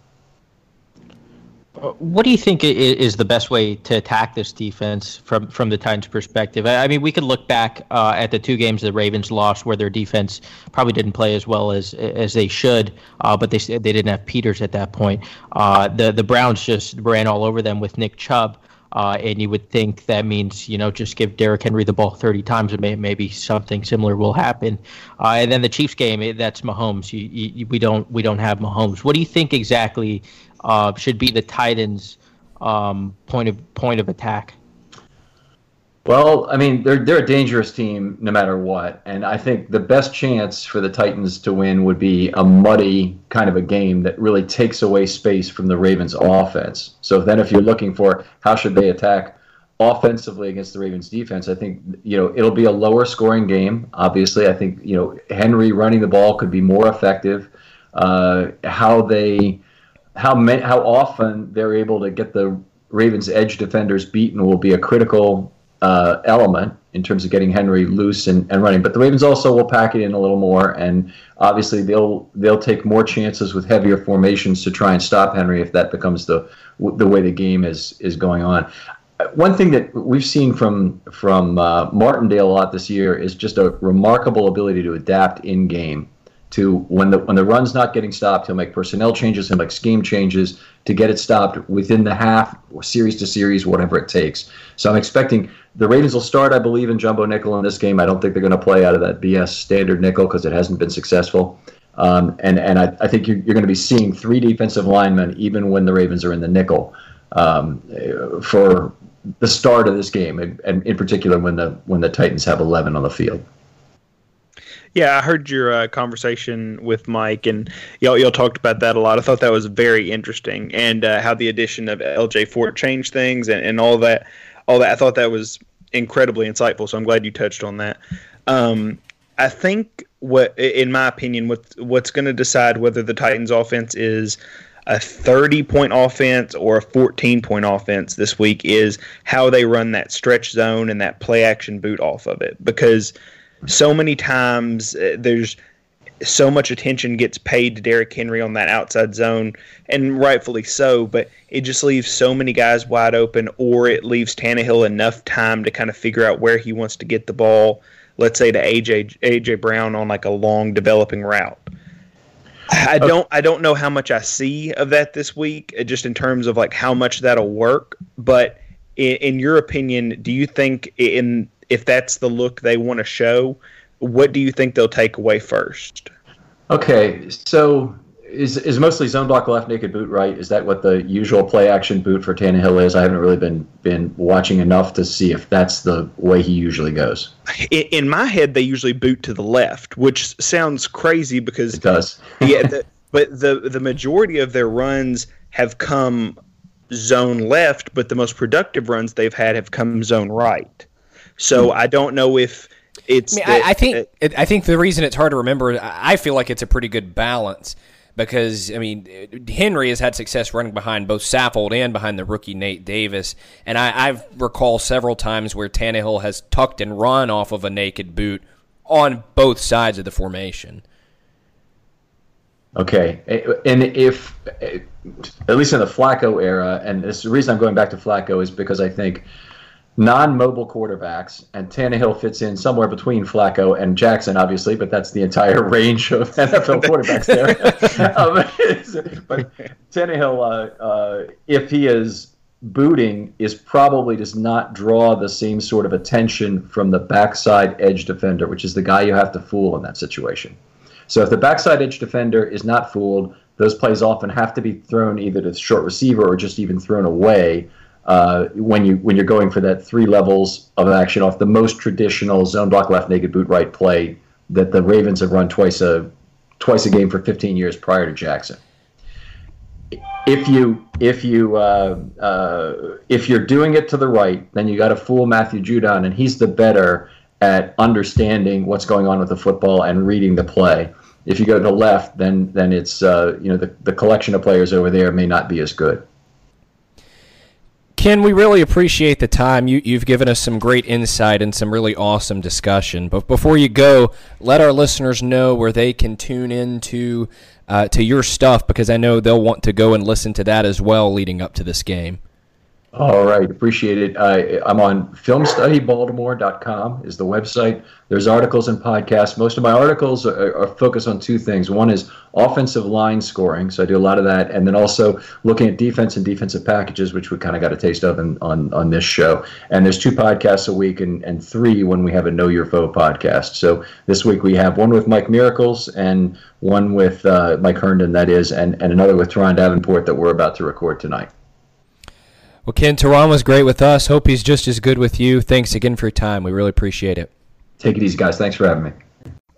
What do you think is the best way to attack this defense from from the Titans' perspective? I mean, we could look back uh, at the two games the Ravens lost, where their defense probably didn't play as well as as they should, uh, but they they didn't have Peters at that point. Uh, the the Browns just ran all over them with Nick Chubb. Uh, and you would think that means you know just give Derrick Henry the ball 30 times and may, maybe something similar will happen. Uh, and then the Chiefs game, that's Mahomes. You, you, we don't we don't have Mahomes. What do you think exactly uh, should be the Titans' um, point of point of attack? Well, I mean, they're they're a dangerous team no matter what, and I think the best chance for the Titans to win would be a muddy kind of a game that really takes away space from the Ravens' offense. So then, if you're looking for how should they attack offensively against the Ravens' defense, I think you know it'll be a lower scoring game. Obviously, I think you know Henry running the ball could be more effective. Uh, how they how how often they're able to get the Ravens' edge defenders beaten will be a critical uh, element in terms of getting Henry loose and, and running. But the Ravens also will pack it in a little more, and obviously they'll they'll take more chances with heavier formations to try and stop Henry if that becomes the the way the game is is going on. One thing that we've seen from from uh, Martindale a lot this year is just a remarkable ability to adapt in game to when the when the run's not getting stopped, he'll make personnel changes, he'll make scheme changes to get it stopped within the half or series to series, whatever it takes. So I'm expecting the Ravens will start, I believe, in jumbo nickel in this game. I don't think they're going to play out of that BS standard nickel because it hasn't been successful. Um, and and I, I think you're, you're going to be seeing three defensive linemen even when the Ravens are in the nickel um, for the start of this game, and, and in particular when the when the Titans have 11 on the field. Yeah, I heard your uh, conversation with Mike, and y'all y'all talked about that a lot. I thought that was very interesting, and uh, how the addition of L.J. Fort changed things, and, and all that. All that I thought that was incredibly insightful. So I'm glad you touched on that. Um, I think what, in my opinion, what what's going to decide whether the Titans' offense is a 30 point offense or a 14 point offense this week is how they run that stretch zone and that play action boot off of it because so many times uh, there's so much attention gets paid to Derrick Henry on that outside zone, and rightfully so, but it just leaves so many guys wide open, or it leaves Tannehill enough time to kind of figure out where he wants to get the ball, let's say to AJ AJ Brown on like a long developing route. I don't I don't know how much I see of that this week, uh, just in terms of like how much that'll work. But in, in your opinion, do you think in if that's the look they want to show, what do you think they'll take away first? Okay, so is is mostly zone block left naked boot right? Is that what the usual play action boot for Tannehill is? I haven't really been been watching enough to see if that's the way he usually goes. In my head, they usually boot to the left, which sounds crazy because it does. yeah, the, but the the majority of their runs have come zone left, but the most productive runs they've had have come zone right. So. I don't know if it's. I, mean, the, I, I think uh, I think the reason it's hard to remember, I feel like it's a pretty good balance because I mean Henry has had success running behind both Saffold and behind the rookie Nate Davis, and I, I recall several times where Tannehill has tucked and run off of a naked boot on both sides of the formation. Okay, and if at least in the Flacco era, and this, the reason I'm going back to Flacco is because I think non-mobile quarterbacks, and Tannehill fits in somewhere between Flacco and Jackson, obviously, but that's the entire range of NFL quarterbacks there. um, but Tannehill, uh, uh, if he is booting, is probably does not draw the same sort of attention from the backside edge defender, which is the guy you have to fool in that situation. So if the backside edge defender is not fooled, those plays often have to be thrown either to the short receiver or just even thrown away uh, when you when you're going for that three levels of action off the most traditional zone block left naked boot right play that the Ravens have run twice a twice a game for 15 years prior to Jackson. If you if you uh, uh, if you're doing it to the right, then you got to fool Matthew Judon, and he's the better at understanding what's going on with the football and reading the play. If you go to the left, then then it's uh, you know the, the collection of players over there may not be as good. Ken, we really appreciate the time. You, you've given us some great insight and some really awesome discussion. But before you go, let our listeners know where they can tune into uh, to your stuff because I know they'll want to go and listen to that as well leading up to this game. All right, appreciate it. I, I'm on filmstudybaltimore.com is the website. There's articles and podcasts. Most of my articles are, are focused on two things. One is offensive line scoring, so I do a lot of that, and then also looking at defense and defensive packages, which we kind of got a taste of in, on on this show. And there's two podcasts a week, and, and three when we have a Know Your Foe podcast. So this week we have one with Mike Miracles and one with uh, Mike Herndon, that is, and, and another with Turron Davenport that we're about to record tonight. Well, Ken Turron was great with us. Hope he's just as good with you. Thanks again for your time. We really appreciate it. Take it easy, guys. Thanks for having me.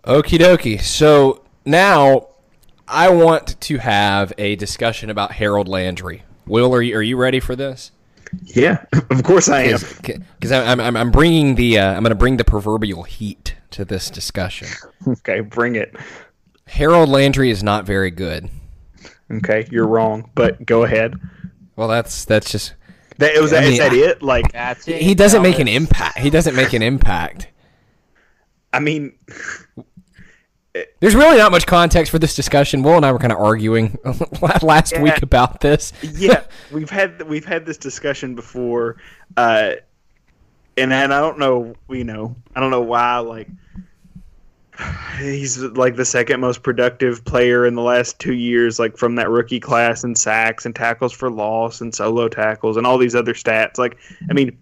Okie dokie. So now I want to have a discussion about Harold Landry. Will, are you, are you ready for this? Yeah, of course I am. Because I'm, I'm, I'm bringing the uh, I'm going to bring the proverbial heat to this discussion. Okay, bring it. Harold Landry is not very good. Okay, you're wrong, but go ahead. Well, that's that's just That it was I that, is mean, that it? Like, That's it. he doesn't make an impact. He doesn't make an impact. I mean, There's really not much context for this discussion. Will and I were kind of arguing last Yeah. week about this. yeah, we've had we've had this discussion before, uh, and and I don't know, you know, I don't know why. Like, he's like the second most productive player in the last two years, like from that rookie class and sacks and tackles for loss and solo tackles and all these other stats. Like, I mean,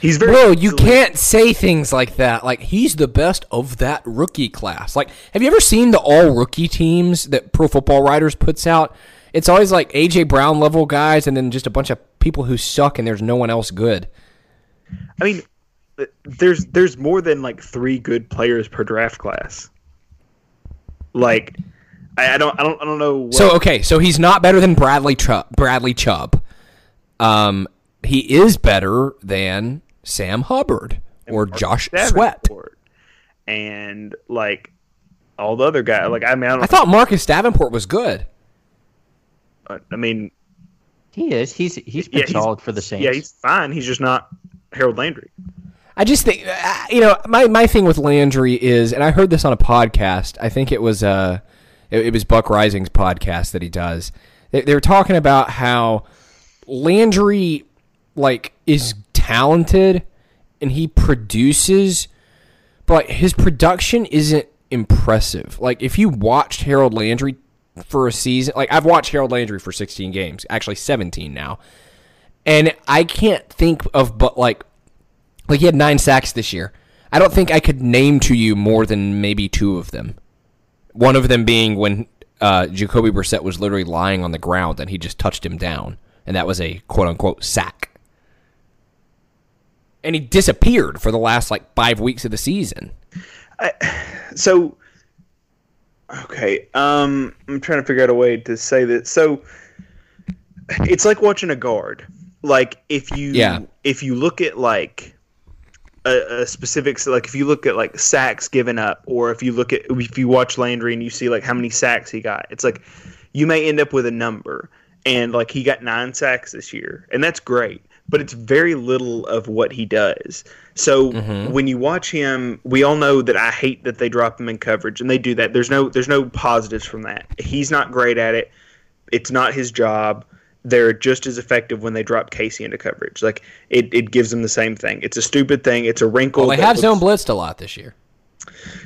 he's very. Bro, you can't say things like that. Like he's the best of that rookie class. Like, have you ever seen the all rookie teams that Pro Football Writers puts out? It's always like AJ Brown level guys, and then just a bunch of people who suck, and there's no one else good. I mean, there's there's more than like three good players per draft class. Like, I, I don't I don't I don't know. What, So okay, so he's not better than Bradley Chubb. Bradley Chubb. Um, he is better than Sam Hubbard or Josh Sweat. And like all the other guys. Like I mean, I, don't, I thought Marcus Davenport was good. I mean, He is. He's he's been yeah, he's- solid for the Saints. Yeah, he's fine. He's just not Harold Landry. I just think, uh, you know, my, my thing with Landry is, and I heard this on a podcast. I think it was uh, it, it was Buck Reising's podcast that he does. They, they were talking about how Landry, like, is talented and he produces, but his production isn't impressive. Like, if you watched Harold Landry for a season, like I've watched Harold Landry for 16 games, actually 17 now, and I can't think of but like like he had nine sacks this year. I don't think I could name to you more than maybe two of them. One of them being when uh, Jacoby Brissett was literally lying on the ground and he just touched him down, and that was a quote unquote sack. And he disappeared for the last like five weeks of the season. So, okay, um, I'm trying to figure out a way to say that. So, it's like watching a guard. Like if you Yeah. if you look at like a, a specific like if you look at like sacks given up or if you look at if you watch Landry and you see like how many sacks he got it's like you may end up with a number. And like he got 9 sacks this year and that's great but it's very little of what he does. So mm-hmm. when you watch him we all know that I hate that they drop him in coverage and they do that. There's no there's no positives from that. He's not great at it. It's not his job. They're just as effective when they drop Casey into coverage. Like it, it gives them the same thing. It's a stupid thing. It's a wrinkle. Well, they have looks- zone blitzed a lot this year.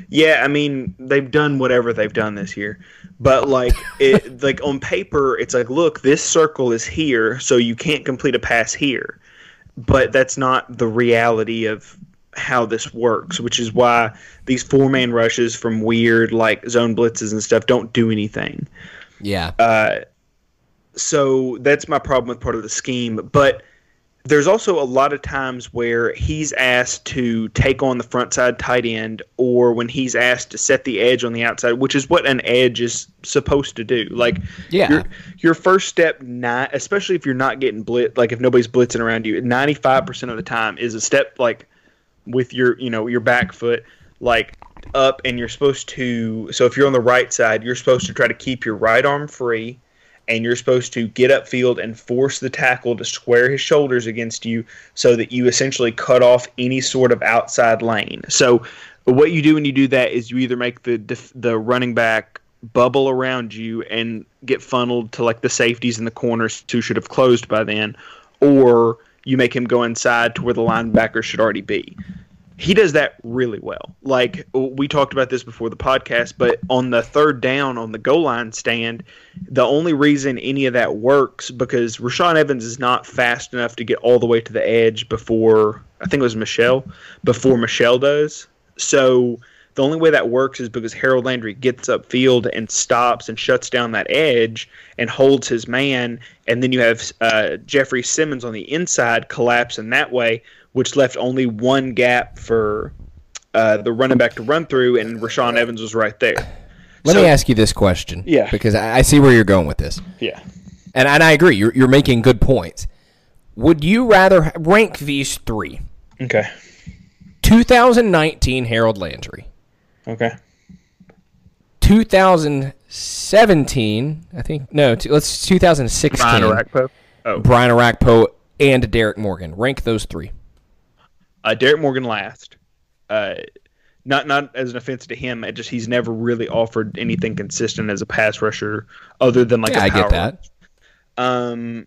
Yeah, I mean they've done whatever they've done this year, but like it, like on paper, it's like look, this circle is here, so you can't complete a pass here. But that's not the reality of how this works, which is why these four man rushes from weird like zone blitzes and stuff don't do anything. Yeah. Uh, so that's my problem with part of the scheme. But there's also a lot of times where he's asked to take on the front side tight end, or when he's asked to set the edge on the outside, which is what an edge is supposed to do. Like, Yeah. your, your first step, not especially if you're not getting blitz, like if nobody's blitzing around you, 95% of the time is a step like with your, you know, your back foot, like up, and you're supposed to. So if you're on the right side, you're supposed to try to keep your right arm free and you're supposed to get upfield and force the tackle to square his shoulders against you so that you essentially cut off any sort of outside lane. So what you do when you do that is you either make the the running back bubble around you and get funneled to like the safeties in the corners who should have closed by then or you make him go inside to where the linebacker should already be. He does that really well. Like we talked about this before the podcast, but on the third down on the goal line stand, the only reason any of that works because Rashaan Evans is not fast enough to get all the way to the edge before I think it was Michel before Michel does. So the only way that works is because Harold Landry gets upfield and stops and shuts down that edge and holds his man, and then you have uh, Jeffrey Simmons on the inside collapsing that way, which left only one gap for uh, the running back to run through, and Rashaan Evans was right there. Let So- me ask you this question. Yeah. Because I, I see where you're going with this. Yeah. And, and I agree. You're, you're making good points. Would you rather rank these three? Okay. 2019 Harold Landry. Okay. 2017, I think. No, t- let's 2016. Brian Orakpo. Oh, Brian Orakpo and Derrick Morgan. Rank those three. Uh, Derrick Morgan last. Uh, not not as an offense to him, it just he's never really offered anything consistent as a pass rusher, other than like yeah, a I power get that. Um,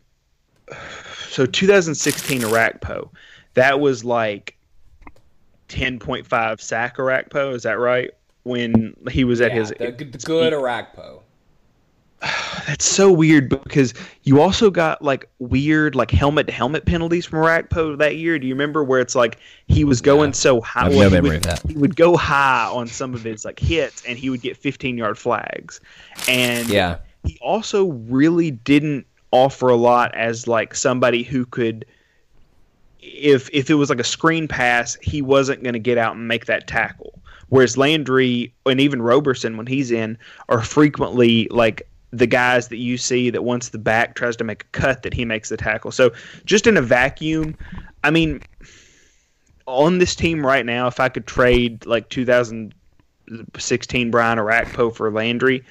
so 2016 Orakpo, that was like 10.5 sack Orakpo. Is that right? When he was at his, the, the good Orakpo. that's so weird because you also got like weird like helmet to helmet penalties from Orakpo that year. Do you remember where it's like he was going so high? I have well, no memory would, of that. He would go high on some of his like hits, and he would get 15 yard flags. And Yeah. he also really didn't offer a lot as like somebody who could if if it was like a screen pass, he wasn't going to get out and make that tackle. Whereas Landry and even Roberson, when he's in, are frequently like the guys that you see that once the back tries to make a cut, that he makes the tackle. So just in a vacuum, I mean, on this team right now, if I could trade like 2016 Brian Orakpo for Landry,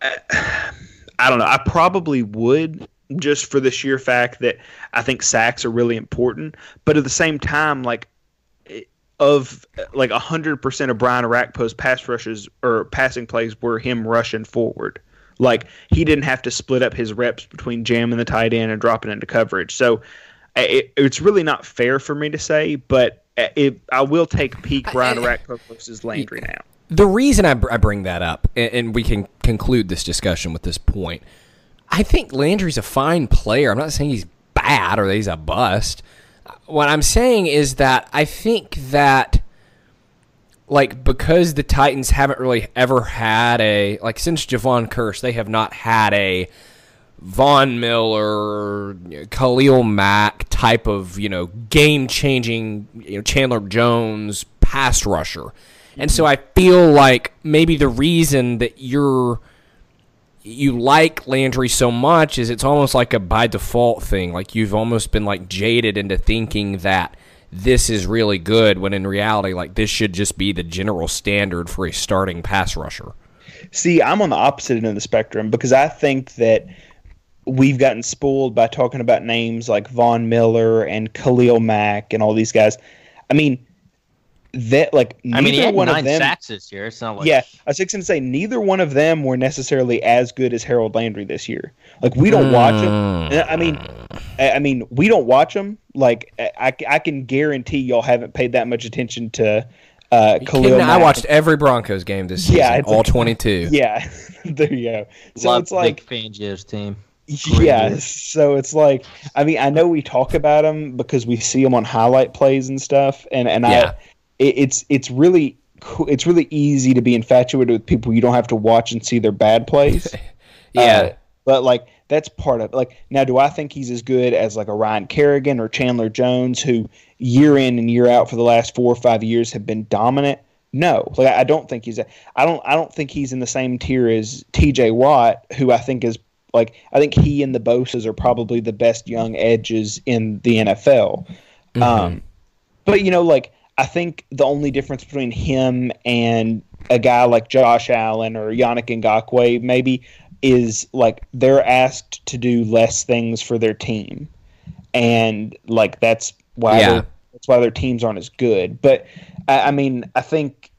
I don't know. I probably would just for the sheer fact that I think sacks are really important. But at the same time, like of like hundred percent of Brian Orakpo's pass rushes or passing plays were him rushing forward. Like he didn't have to split up his reps between jamming the tight end and dropping into coverage. So it, it's really not fair for me to say, but uh, it, I will take peak Brian Orakpo versus Landry now. The reason I, br- I bring that up, and, and we can conclude this discussion with this point, I think Landry's a fine player. I'm not saying he's bad or that he's a bust. What I'm saying is that I think that, like, because the Titans haven't really ever had a, like, since Jevon Kearse, they have not had a Von Miller, Khalil Mack type of, you know, game changing, you know, Chandler Jones pass rusher. And so mm-hmm. I feel like maybe the reason that you're you like Landry so much is it's almost like a by default thing. Like you've almost been like jaded into thinking that this is really good when in reality like this should just be the general standard for a starting pass rusher. See, I'm on the opposite end of the spectrum because I think that we've gotten spoiled by talking about names like Von Miller and Khalil Mack and all these guys. I mean, that like neither I mean, he had one nine of them. sacks this year. It's not like yeah, I was just going to say neither one of them were necessarily as good as Harold Landry this year. Like we don't watch them. I mean, I I mean we don't watch them. Like I, I can guarantee y'all haven't paid that much attention to uh, Khalil. Kidding? I watched every Broncos game this season, Yeah, it's all like- 22. Yeah, there you go. So love it's like Vic Fangio's team. Yeah, so it's like I mean I know we talk about them because we see them on highlight plays and stuff, and and Yeah. I it, it's it's really it's really easy to be infatuated with people you don't have to watch and see their bad plays. Yeah. Uh, but like that's part of like now do I think he's as good as like a Ryan Kerrigan or Chandler Jones who year in and year out for the last four or five years have been dominant? No, like I don't think he's. A, I don't. I don't think he's in the same tier as T.J. Watt, who I think is like. I think he and the Bosa's are probably the best young edges in the NFL. Um, but you know, like I think the only difference between him and a guy like Josh Allen or Yannick Ngakoue maybe is like they're asked to do less things for their team, and like that's why Yeah. their- that's why their teams aren't as good. But I, I mean, I think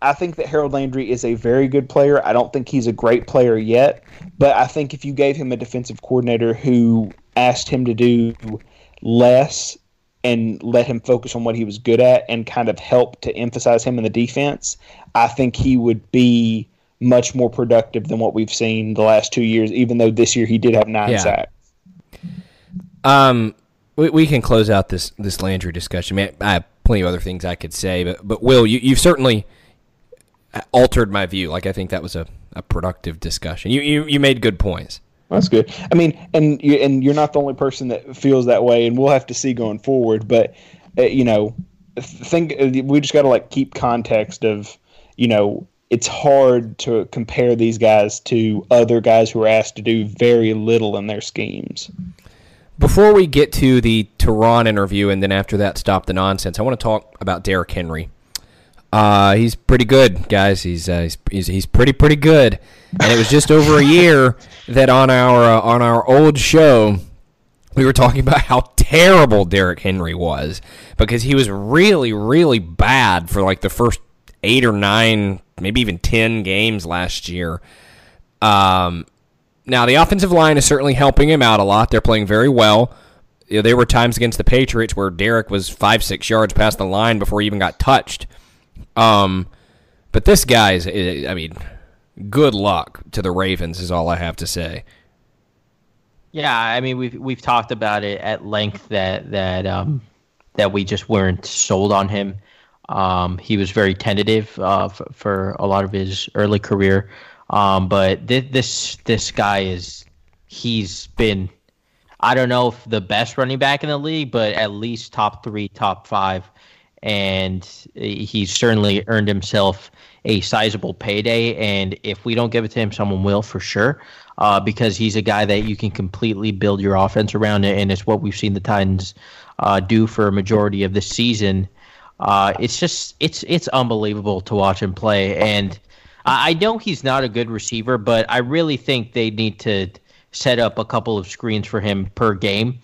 I think that Harold Landry is a very good player. I don't think he's a great player yet, but I think if you gave him a defensive coordinator who asked him to do less and let him focus on what he was good at and kind of help to emphasize him in the defense, I think he would be much more productive than what we've seen the last two years, even though this year he did have nine Yeah. sacks. Um, we, we can close out this this Landry discussion. Man, I have plenty of other things I could say, but but Will, you you've certainly altered my view. Like I think that was a, a productive discussion. You, you you made good points. That's good. I mean, and you and you're not the only person that feels that way, and we'll have to see going forward. But uh, you know, think uh, we just got to like keep context of you know it's hard to compare these guys to other guys who are asked to do very little in their schemes. Before we get to the Turron interview, and then after that, stop the nonsense. I want to talk about Derrick Henry. Uh, he's pretty good, guys. He's, uh, he's he's he's pretty pretty good. And it was just over a year that on our uh, on our old show we were talking about how terrible Derrick Henry was because he was really really bad for like the first eight or nine, maybe even ten games last year. Um, now the offensive line is certainly helping him out a lot. They're playing very well. You know, there were times against the Patriots where Derrick was five six yards past the line before he even got touched. Um, but this guy's, I mean, good luck to the Ravens is all I have to say. Yeah, I mean we've we've talked about it at length that that um, that we just weren't sold on him. Um, he was very tentative uh, f- for a lot of his early career, um, but th- this this guy is he's been I don't know if the best running back in the league, but at least top three, top five, and he's certainly earned himself a sizable payday. And if we don't give it to him, someone will for sure, uh, because he's a guy that you can completely build your offense around, and it's what we've seen the Titans uh, do for a majority of the season. Uh, it's just it's it's unbelievable to watch him play, and I I know he's not a good receiver, but I really think they need to set up a couple of screens for him per game.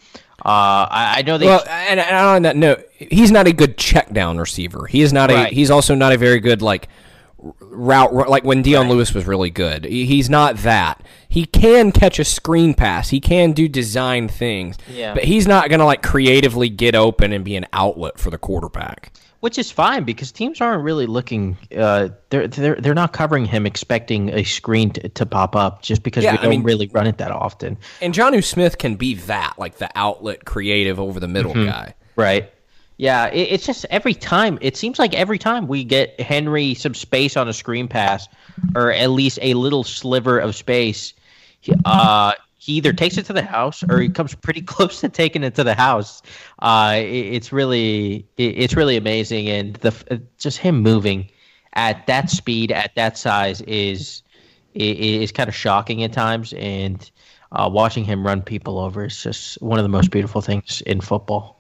Uh, I, I know they. Well, and, and on that note, he's not a good check down receiver. He is not a. He's also not a very good like route like when Dion Lewis was really good. He's not that. He can catch a screen pass. He can do design things. Yeah. But he's not going to like creatively get open and be an outlet for the quarterback. which is fine because teams aren't really looking. Uh, they're they're they're not covering him expecting a screen to, to pop up just because Yeah, we don't mean- really run it that often. And Jonnu Smith can be that, like the outlet creative over the middle guy. Right. Yeah, it, it's just every time. It seems like every time we get Henry some space on a screen pass, or at least a little sliver of space, he, uh, he either takes it to the house or he comes pretty close to taking it to the house. Uh, it, it's really, it, it's really amazing, and the just him moving at that speed at that size is is kind of shocking at times, and uh, watching him run people over is just one of the most beautiful things in football.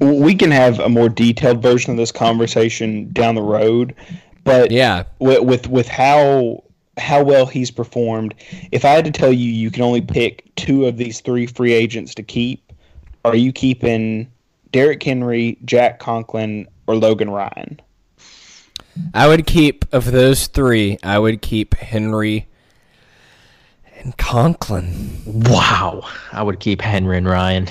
We can have a more detailed version of this conversation down the road, but Yeah. with with, with how how well he's performed, if I had to tell you, you can only pick two of these three free agents to keep. Are you keeping Derrick Henry, Jack Conklin, or Logan Ryan? I would keep of those three. I would keep Henry and Conklin. Wow, I would keep Henry and Ryan.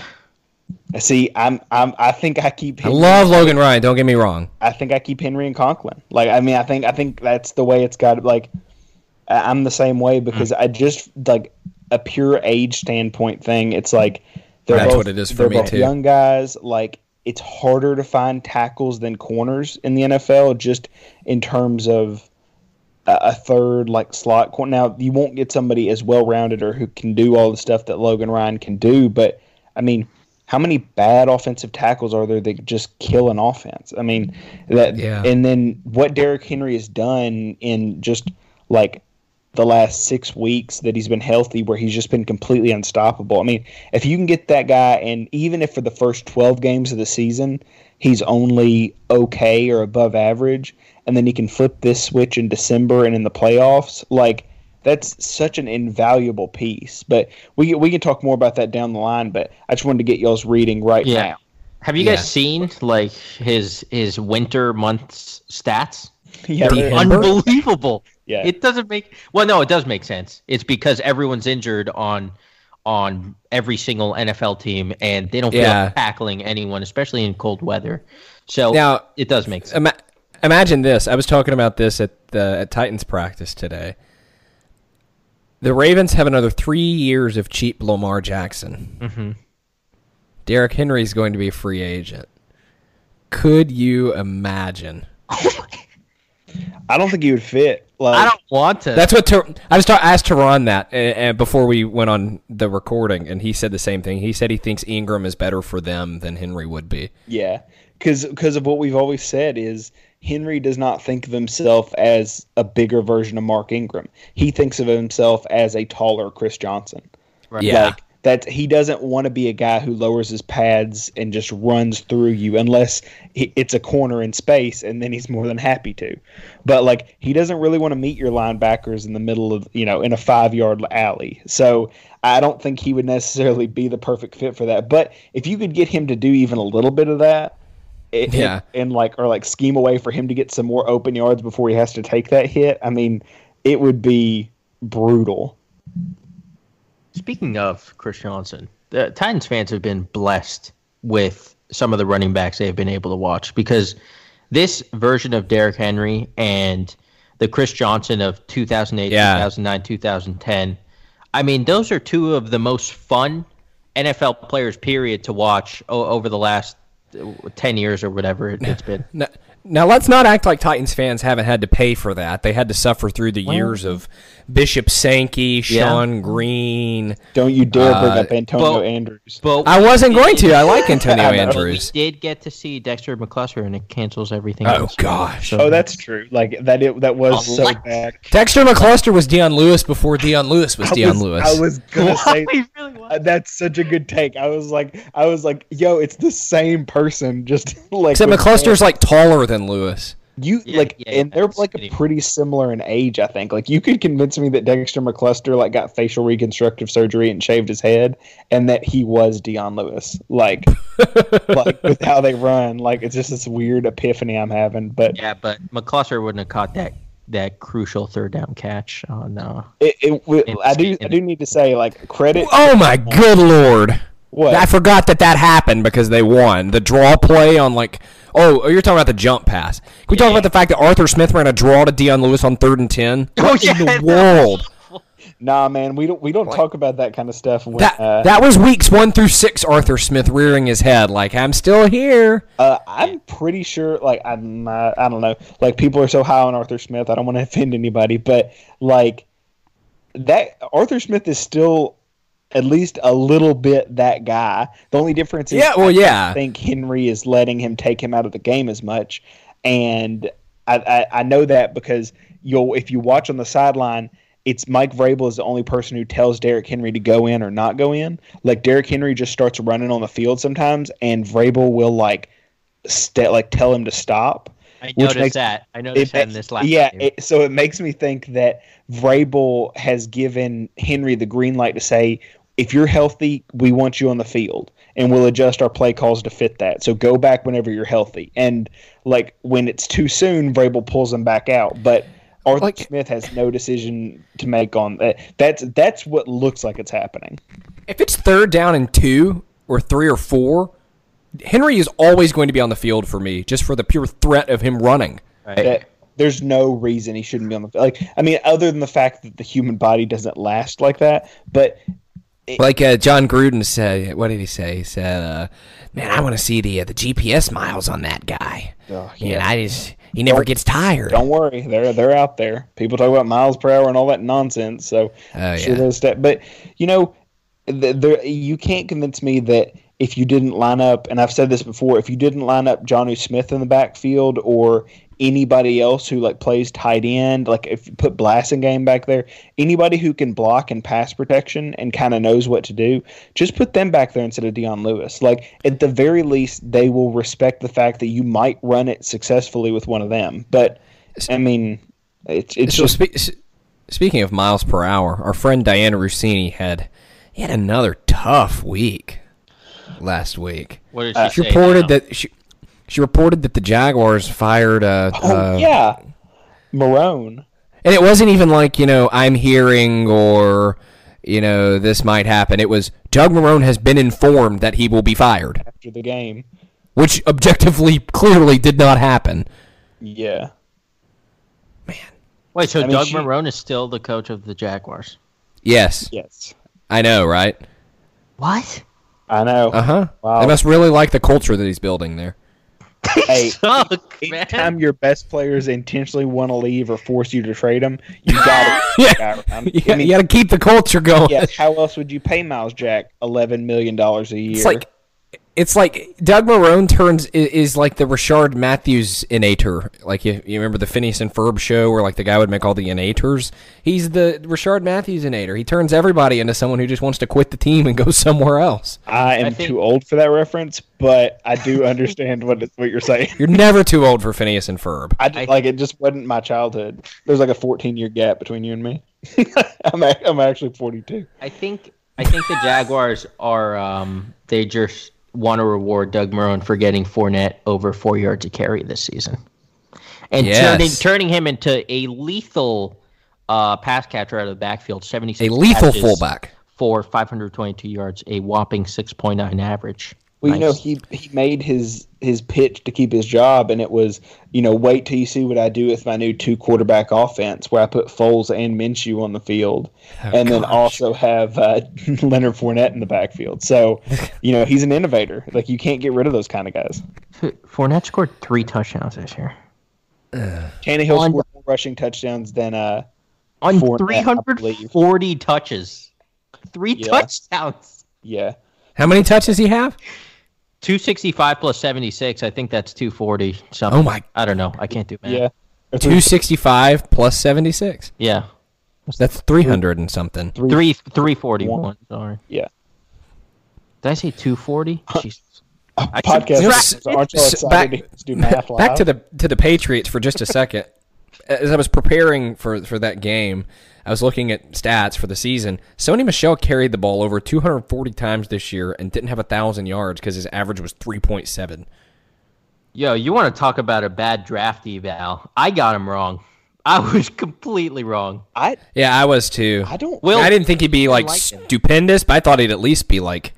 See, I'm I'm I think I keep I love Logan Ryan. Don't get me wrong. I think I keep Henry and Conklin. Like I mean, I think I think that's the way it's got. Like I'm the same way because I just like a pure age standpoint thing. It's like they're That's both, what it is for me, too. young guys. Like it's harder to find tackles than corners in the NFL, just in terms of a, a third like slot corner. Now you won't get somebody as well rounded or who can do all the stuff that Logan Ryan can do, but I mean. How many bad offensive tackles are there that just kill an offense? I mean, that Yeah. and then what Derrick Henry has done in just like the last six weeks that he's been healthy, where he's just been completely unstoppable. I mean, if you can get that guy, and even if for the first 12 games of the season, he's only okay or above average, and then he can flip this switch in December and in the playoffs, like that's such an invaluable piece. But we we can talk more about that down the line. But I just wanted to get y'all's reading right Yeah. now. Have you Yeah. guys seen like his his winter months stats? Yeah, The they're- Unbelievable. Yeah. It doesn't make well no, it does make sense. It's because everyone's injured on on every single NFL team and they don't feel Yeah. like tackling anyone, especially in cold weather. So Now- it does make sense. Ima- imagine this. I was talking about this at the at Titans practice today. The Ravens have another three years of cheap Lamar Jackson. Mm-hmm. Derrick Henry is going to be a free agent. Could you imagine? I don't think he would fit. Like, I don't want to. That's what Ter- I was ta- asked Turron that uh, uh, before we went on the recording, and he said the same thing. He said he thinks Ingram is better for them than Henry would be. Yeah, because of what we've always said is Henry does not think of himself as a bigger version of Mark Ingram. He thinks of himself as a taller Chris Johnson. Right. Yeah. Like that he doesn't want to be a guy who lowers his pads and just runs through you unless it's a corner in space and then he's more than happy to. But like he doesn't really want to meet your linebackers in the middle of, you know, in a 5-yard alley. So I don't think he would necessarily be the perfect fit for that. But if you could get him to do even a little bit of that, it, Yeah. it- and like or like scheme away for him to get some more open yards before he has to take that hit. I mean, it would be brutal. Speaking of Chris Johnson, the Titans fans have been blessed with some of the running backs they've been able to watch because this version of Derrick Henry and the Chris Johnson of 2008, Yeah. 2009, 2010, I mean, those are two of the most fun NFL players, period, to watch o- over the last 10 years or whatever it's been. Now, now let's not act like Titans fans haven't had to pay for that. They had to suffer through the years of Bishop Sankey, Shonn Greene. Don't you dare bring Uh, up Antonio but- Andrews. But I wasn't we going to. I like Antonio I know. but we Andrews. did get to see Dexter McCluster, and it cancels everything. Oh, else. gosh. So- Oh, that's true. Like that. It, that was so Elect- bad. Dexter McCluster was Dion Lewis before Dion Lewis was I Dion was, Lewis. I was gonna say really was. uh, that's such a good take. I was like, I was like, yo, it's the same person, just like Except with- McCluster's like taller than Lewis. You Yeah, like, yeah, and they're like pretty- pretty similar in age. I think. Like, you could convince me that Dexter McCluster like got facial reconstructive surgery and shaved his head, and that he was Dion Lewis. Like, like with how they run. Like, it's just this weird epiphany I'm having. But Yeah, but McCluster wouldn't have caught that that crucial third down catch on. Uh, it, it, w In I do, the- I do need to say like credit. Oh my good lord! What? I forgot that that happened because they won the draw play on like. Oh, you're talking about the jump pass. Can we talk about the fact that Arthur Smith ran a draw to Dion Lewis on third and ten? Oh, What in yeah, the that world? Nah, man, we don't we don't talk about that kind of stuff. When, That uh, that was weeks one through six. Arthur Smith rearing his head like I'm still here. Uh, I'm pretty sure, like, I'm not, I don't know, like, people are so high on Arthur Smith. I don't want to offend anybody, but like, that Arthur Smith is still at least a little bit that guy. The only difference is, Yeah, well, I don't yeah. think Henry is letting him take him out of the game as much, and I, I, I know that because you'll if you watch on the sideline. It's Mike Vrabel is the only person who tells Derrick Henry to go in or not go in. Like Derrick Henry just starts running on the field sometimes, and Vrabel will like st- like tell him to stop. I Which noticed makes- that. I noticed It that in this last yeah, it, so it makes me think that Vrabel has given Henry the green light to say, if you're healthy, we want you on the field, and we'll adjust our play calls to fit that. So go back whenever you're healthy. And like when it's too soon, Vrabel pulls him back out. But Arthur Like- Smith has no decision to make on that. That's that's what looks like it's happening. If it's third down and two or three or four, Henry is always going to be on the field for me, just for the pure threat of him running. that there's no reason he shouldn't be on the like. I mean, other than the fact that the human body doesn't last like that. But Like uh, Jon Gruden said, what did he say? He said, uh, "Man, I want to see the uh, the GPS miles on that guy. Oh, yeah. I just he never Don't- gets tired. don't worry, they're they're out there. People talk about miles per hour and all that nonsense. So Oh, sure yeah. those stat- But you know, th there you can't convince me that if you didn't line up, and I've said this before, if you didn't line up Jonnu Smith in the backfield or anybody else who like plays tight end, like if you put Blasingame back there, anybody who can block and pass protection and kind of knows what to do, just put them back there instead of Dion Lewis. Like at the very least, they will respect the fact that you might run it successfully with one of them. But I mean, it's it's So just spe- speaking of miles per hour, our friend Dianna Russini had he had another tough week last week. What did Uh, she She reported now? that she she reported that the Jaguars fired uh, oh uh, yeah. Marrone. And it wasn't even like, you know, I'm hearing or, you know, this might happen. It was Doug Marrone has been informed that he will be fired, after the game. which objectively clearly did not happen. Yeah. Man. Wait, so I mean, Doug she- Marrone is still the coach of the Jaguars? Yes, Yes. I know, right? What? I know. Uh huh. Wow. They must really like the culture that he's building there. Hey, Suck, man. anytime your best players intentionally want to leave or force you to trade them, you got to Yeah. You, I mean, got to keep the culture going. yeah, how else would you pay Myles Jack eleven million dollars a year? It's like it's like Doug Marrone turns is, is like the Rishard Matthews inator. Like you, you remember the Phineas and Ferb show where like the guy would make all the inators. He's the Rishard Matthews inator. He turns everybody into someone who just wants to quit the team and go somewhere else. I am I think- too old for that reference, but I do understand what it- what you're saying. You're never too old for Phineas and Ferb. I like it just wasn't my childhood. There's like a 14 year gap between you and me. I'm a, I'm actually 42. I think I think the Jaguars are um, they just want to reward Doug Marrone for getting Fournette over four yards a carry this season, and Yes. turning turning him into a lethal uh, pass catcher out of the backfield. Seventy six A lethal fullback. for 522 yards, a whopping 6.9 average. Well, you know, he he made his his pitch to keep his job, and it was, you know, wait till you see what I do with my new two quarterback offense, where I put Foles and Minshew on the field, and then also have uh, Leonard Fournette in the backfield. So, you know, he's an innovator. Like you can't get rid of those kind of guys. Fournette scored three touchdowns this year Tannehill On- scored more rushing touchdowns than uh, on Fournette, I believe. 340 touches. Three Yeah. touchdowns. yeah. How many touches he have? 265 plus 76. I think that's 240 something. Oh my- I don't know. I can't do math. Yeah. Two sixty five plus seventy six. Yeah. That's three hundred and something. Three 341. Sorry. Yeah. Did I say 240? Jesus. I should Podcast. Aren't you excited back- to do math live? Back to the to the Patriots for just a second. As I was preparing for for that game, I was looking at stats for the season. Sony Michel carried the ball over 240 times this year and didn't have a thousand yards because his average was 3.7. Yo, you want to talk about a bad draft eval? I got him wrong. I was completely wrong. I Yeah, I was too. I don't. Will- I didn't think he'd be like like him. stupendous, but I thought he'd at least be like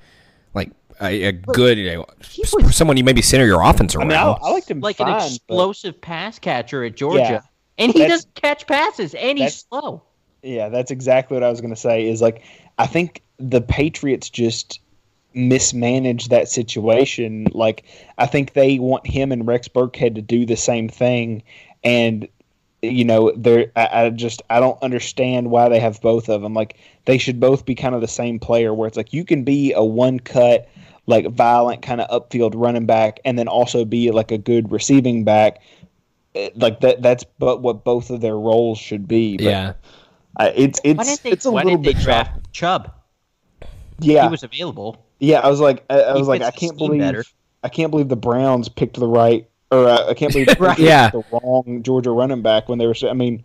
like a, a good, you know, was- someone you maybe center your offense I around. mean, I, I liked him Like fine, an but- explosive pass catcher at Georgia. Yeah. And he doesn't catch passes, and he's slow. Yeah, that's exactly what I was going to say. Is like I think the Patriots just mismanaged that situation. Like I think they want him and Rex Burkhead to do the same thing, and you know, they're I, I just I don't understand why they have both of them. Like they should both be kind of the same player, where it's like you can be a one cut. Like violent kind of upfield running back, and then also be like a good receiving back, like that. That's but what both of their roles should be. But yeah. uh, it's it's they, it's a why little didn't they bit draft Chubb? Yeah, He was available. yeah. I was like, I, I was like, I can't believe, better. I can't believe the Browns picked the right, or uh, I can't believe they picked Yeah. the wrong Georgia running back when they were. I mean,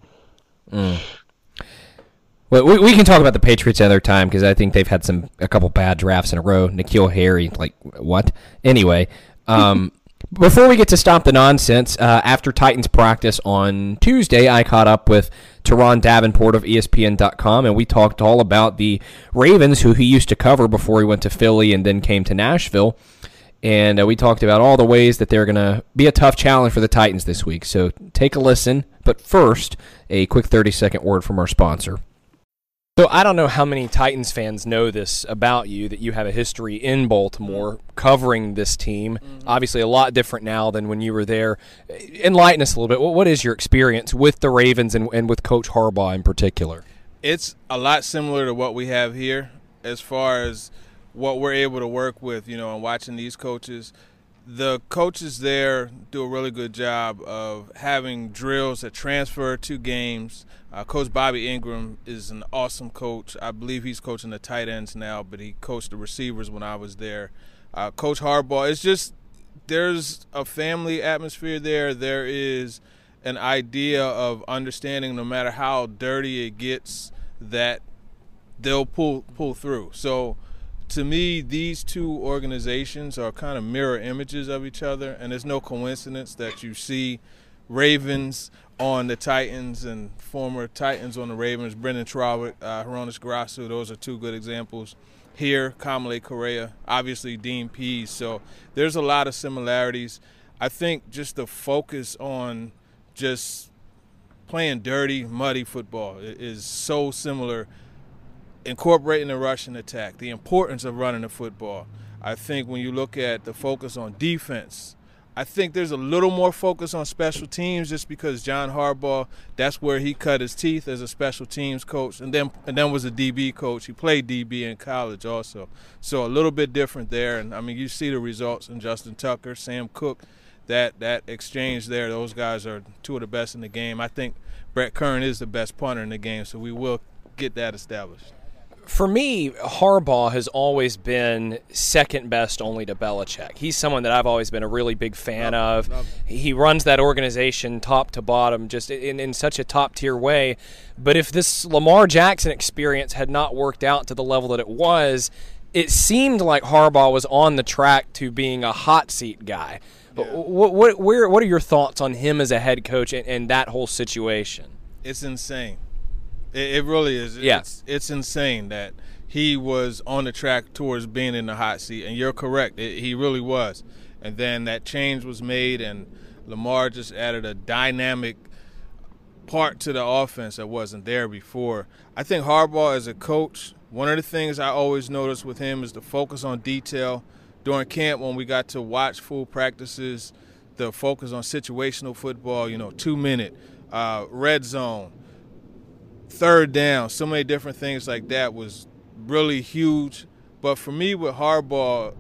Well, we, we can talk about the Patriots other time because I think they've had some a couple bad drafts in a row. N'Keal Harry, like what? Anyway, um, before we get to stop the nonsense, uh, after Titans practice on Tuesday, I caught up with Turron Davenport of ESPN.com, and we talked all about the Ravens, who he used to cover before he went to Philly and then came to Nashville. And uh, we talked about all the ways that they're going to be a tough challenge for the Titans this week. So take a listen. But first, a quick 30 second word from our sponsor. So I don't know how many Titans fans know this about you that you have a history in Baltimore mm-hmm. covering this team. Mm-hmm. Obviously, a lot different now than when you were there. Enlighten us a little bit. What what is your experience with the Ravens and, and with Coach Harbaugh in particular? it's a lot similar to what we have here as far as what we're able to work with, you know, and watching these coaches. The coaches there do a really good job of having drills that transfer to games. Uh, coach Bobby Engram is an awesome coach. I believe he's coaching the tight ends now, but he coached the receivers when I was there. Uh, coach Harbaugh, it's just there's a family atmosphere there. There is an idea of understanding no matter how dirty it gets that they'll pull pull through. So to me these two organizations are kind of mirror images of each other and there's no coincidence that you see Ravens on the Titans and former Titans on the Ravens, Brynden Trawick, uh, Hroniss Grasu, those are two good examples. Here, Kamalei Correa, obviously Dean Pees. So there's a lot of similarities. I think just the focus on just playing dirty, muddy football is so similar. Incorporating the rushing attack, the importance of running the football. I think when you look at the focus on defense, I think there's a little more focus on special teams just because John Harbaugh, that's where he cut his teeth as a special teams coach, and then and then was a DB coach. He played DB in college also, so a little bit different there. And I mean, you see the results in Justin Tucker, Sam Koch, that that exchange there. Those guys are two of the best in the game. I think Brett Kern is the best punter in the game, so we will get that established for me, Harbaugh has always been second best only to Belichick. He's someone that I've always been a really big fan love, of. Love. He runs that organization top to bottom, just in, in such a top tier way. But if this Lamar Jackson experience had not worked out to the level that it was, it seemed like Harbaugh was on the track to being a hot seat guy. Yeah. What, what, where, what are your thoughts on him as a head coach and, and that whole situation? It's insane. It, it really is. Yeah. It's, it's insane that he was on the track towards being in the hot seat, and you're correct. It, he really was. And then that change was made, and Lamar just added a dynamic part to the offense that wasn't there before. I think Harbaugh as a coach, one of the things I always notice with him is the focus on detail. During camp, when we got to watch full practices, the focus on situational football, you know, two minute, uh, red zone, third down, so many different things like that was really huge. But for me with Harbaugh,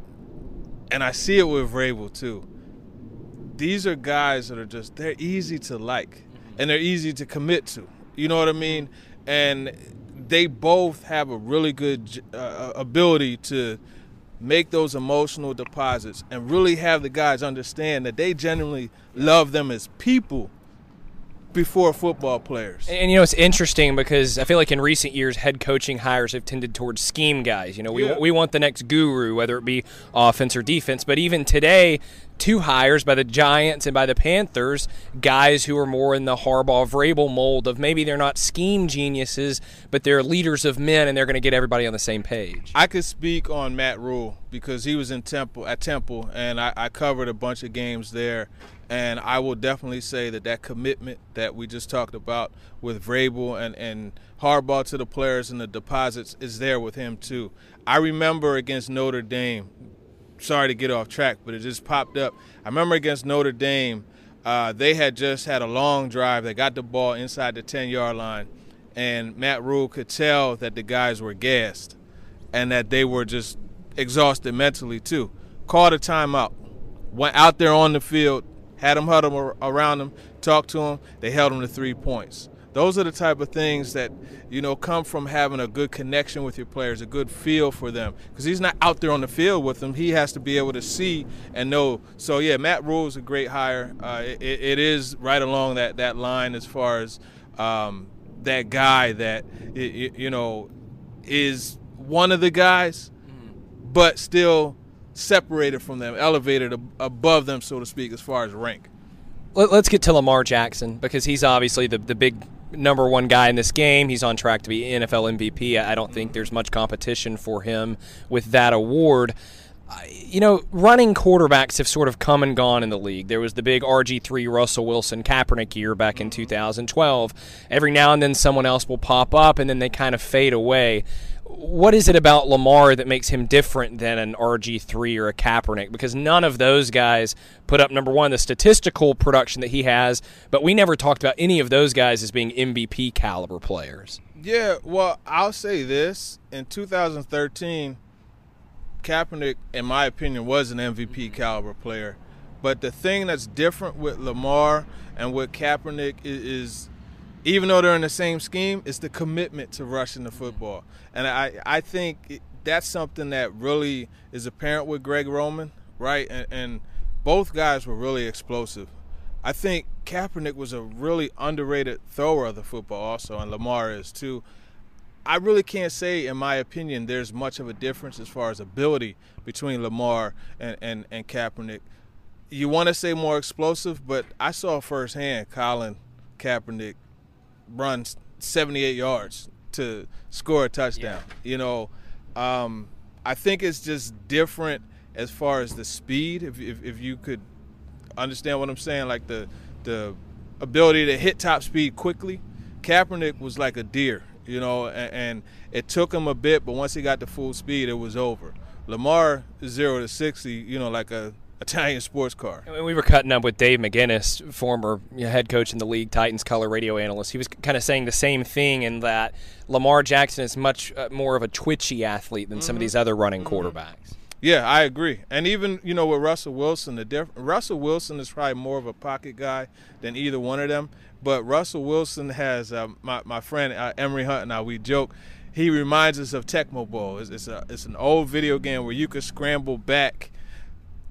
and I see it with Vrabel too, these are guys that are just they're easy to like and they're easy to commit to. You know what I mean? And they both have a really good uh, ability to make those emotional deposits and really have the guys understand that they genuinely love them as people before football players. And, and, you know, it's interesting because I feel like in recent years, head coaching hires have tended towards scheme guys. You know, we, yeah. we want the next guru, whether it be offense or defense. But even today, two hires by the Giants and by the Panthers, guys who are more in the Harbaugh Vrabel mold of maybe they're not scheme geniuses, but they're leaders of men and they're going to get everybody on the same page. I could speak on Matt Rhule because he was in Temple at Temple, and I, I covered a bunch of games there. And I will definitely say that that commitment that we just talked about with Vrabel and, and Harbaugh to the players and the deposits is there with him too. I remember against Notre Dame, sorry to get off track, but it just popped up. I remember against Notre Dame, uh, they had just had a long drive. They got the ball inside the 10 yard line, and Matt Rhule could tell that the guys were gassed and that they were just exhausted mentally too. Called a timeout, went out there on the field, had them huddle around them, talked to them. They held them to three points. Those are the type of things that you know come from having a good connection with your players, a good feel for them. Because he's not out there on the field with them; he has to be able to see and know. So yeah, Matt Rhule is a great hire. Uh, it, it is right along that that line as far as um, that guy that you know is one of the guys, but still separated from them, elevated above them, so to speak, as far as rank. Let's get to Lamar Jackson because he's obviously the, the big number one guy in this game. He's on track to be NFL MVP. I don't think there's much competition for him with that award. You know, running quarterbacks have sort of come and gone in the league. There was the big RG3 Russell Wilson Kaepernick year back in 2012. Every now and then someone else will pop up and then they kind of fade away what is it about Lamar that makes him different than an RG3 or a Kaepernick? Because none of those guys put up number one the statistical production that he has, but we never talked about any of those guys as being MVP caliber players. Yeah, well, I'll say this: in 2013, Kaepernick, in my opinion, was an MVP mm-hmm. caliber player. But the thing that's different with Lamar and with Kaepernick is, is even though they're in the same scheme, it's the commitment to rushing the football. And I, I think that's something that really is apparent with Greg Roman, right? And, and both guys were really explosive. I think Kaepernick was a really underrated thrower of the football, also, and Lamar is too. I really can't say, in my opinion, there's much of a difference as far as ability between Lamar and, and, and Kaepernick. you want to say more explosive, but I saw firsthand Colin Kaepernick run 78 yards to score a touchdown. Yeah. You know, um, I think it's just different as far as the speed. If, if, if you could understand what I'm saying, like the the ability to hit top speed quickly. Kaepernick was like a deer, you know, and, and it took him a bit, but once he got to full speed, it was over. Lamar zero to sixty, you know, like a Italian sports car. We were cutting up with Dave McGinnis, former head coach in the league, Titans color radio analyst. He was kind of saying the same thing in that Lamar Jackson is much uh, more of a twitchy athlete than mm-hmm. some of mm-hmm. these other running mm-hmm. quarterbacks. Yeah, I agree. And even you know with Russell Wilson, the diff- Russell Wilson is probably more of a pocket guy than either one of them. But Russell Wilson has uh, my my friend uh, Emery Hunt and I we joke. He reminds us of Tecmo Bowl. It's, it's a it's an old video game where you could scramble back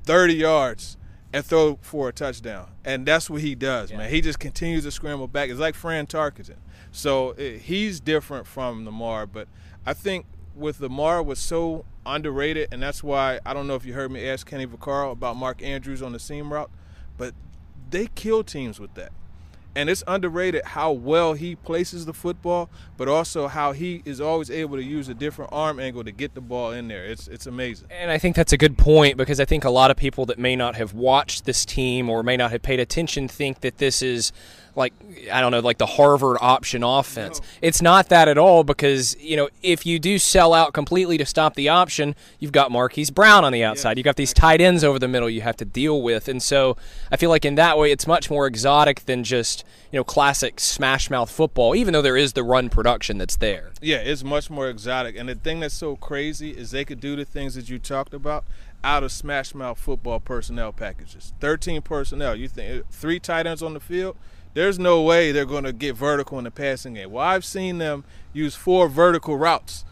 30 yards and throw for a touchdown. And that's what he does, yeah. man. He just continues to scramble back. It's like Fran Tarkenton. So it, he's different from Lamar, but I think with Lamar was so underrated, and that's why I don't know if you heard me ask Kenny Vaccaro about Mark Andrews on the seam route, but they kill teams with that. And it's underrated how well he places the football, but also how he is always able to use a different arm angle to get the ball in there. It's it's amazing. And I think that's a good point because I think a lot of people that may not have watched this team or may not have paid attention think that this is like I don't know, like the Harvard option offense. No. It's not that at all because you know if you do sell out completely to stop the option, you've got Marquise Brown on the outside. Yeah. You've got these tight ends over the middle you have to deal with, and so I feel like in that way it's much more exotic than just you know classic smash mouth football. Even though there is the run production that's there. Yeah, it's much more exotic, and the thing that's so crazy is they could do the things that you talked about out of smash mouth football personnel packages. 13 personnel. You think three tight ends on the field? There's no way they're going to get vertical in the passing game. Well, I've seen them use four vertical routes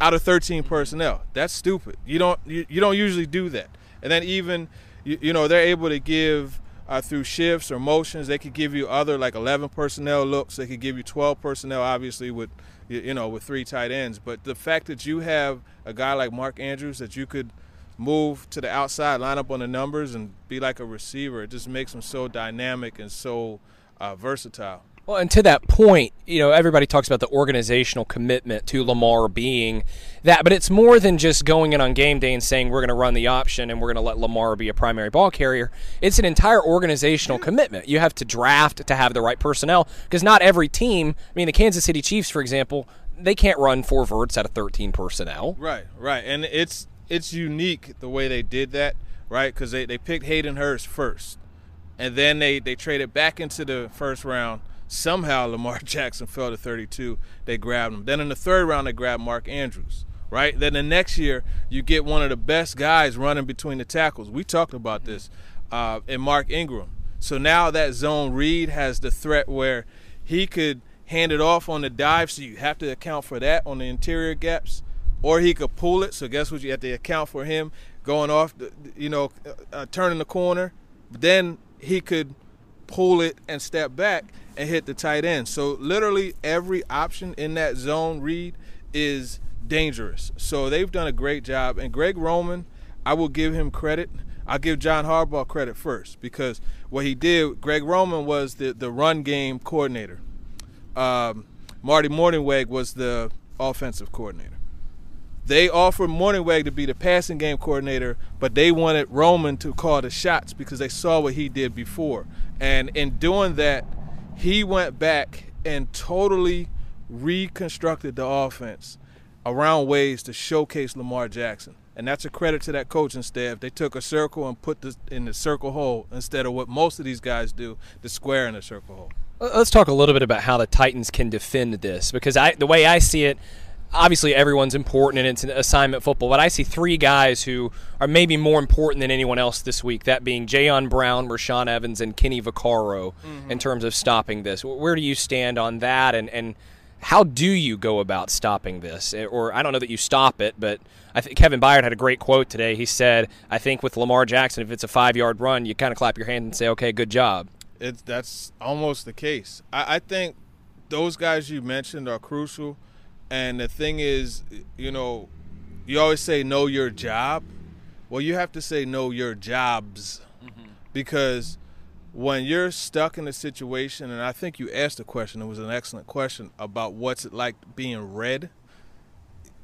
out of 13 personnel. That's stupid. You don't you, you don't usually do that. And then even you, you know they're able to give uh, through shifts or motions. They could give you other like 11 personnel looks. They could give you 12 personnel, obviously with you know with three tight ends. But the fact that you have a guy like Mark Andrews that you could move to the outside, line up on the numbers, and be like a receiver, it just makes him so dynamic and so uh, versatile. Well, and to that point, you know, everybody talks about the organizational commitment to Lamar being that, but it's more than just going in on game day and saying we're going to run the option and we're going to let Lamar be a primary ball carrier. It's an entire organizational commitment. You have to draft to have the right personnel because not every team, I mean, the Kansas City Chiefs, for example, they can't run four verts out of 13 personnel. Right, right. And it's it's unique the way they did that, right? Because they, they picked Hayden Hurst first and then they they traded back into the first round. Somehow Lamar Jackson fell to 32. They grabbed him. Then in the third round they grabbed Mark Andrews. Right. Then the next year you get one of the best guys running between the tackles. We talked about this uh, in Mark Ingram. So now that zone read has the threat where he could hand it off on the dive, so you have to account for that on the interior gaps, or he could pull it. So guess what? You have to account for him going off, the, you know, uh, turning the corner. Then he could pull it and step back and hit the tight end. So literally every option in that zone read is dangerous. So they've done a great job. And Greg Roman, I will give him credit. I'll give John Harbaugh credit first because what he did, Greg Roman was the, the run game coordinator. Um, Marty Mornhinweg was the offensive coordinator. They offered Mornhinweg to be the passing game coordinator, but they wanted Roman to call the shots because they saw what he did before. And in doing that, he went back and totally reconstructed the offense around ways to showcase Lamar Jackson. And that's a credit to that coaching staff. They took a circle and put this in the circle hole instead of what most of these guys do, the square in the circle hole. Let's talk a little bit about how the Titans can defend this because I, the way I see it, obviously everyone's important and it's an assignment football, but I see three guys who are maybe more important than anyone else this week. That being Jayon Brown, Rashaan Evans, and Kenny Vaccaro mm-hmm. in terms of stopping this. Where do you stand on that, and and how do you go about stopping this? Eh, or I don't know that you stop it, but I think Kevin Byard had a great quote today. He said, "I think with Lamar Jackson, if it's a five-yard run, you kind of clap your hand and say, okay, good job.'" It's that's almost the case. I, I think those guys you mentioned are crucial and the thing is, you know, you always say know your job. Well, you have to say know your jobs, mm-hmm. because when you're stuck in a situation, and I think you asked a question, it was an excellent question about what's it like being red.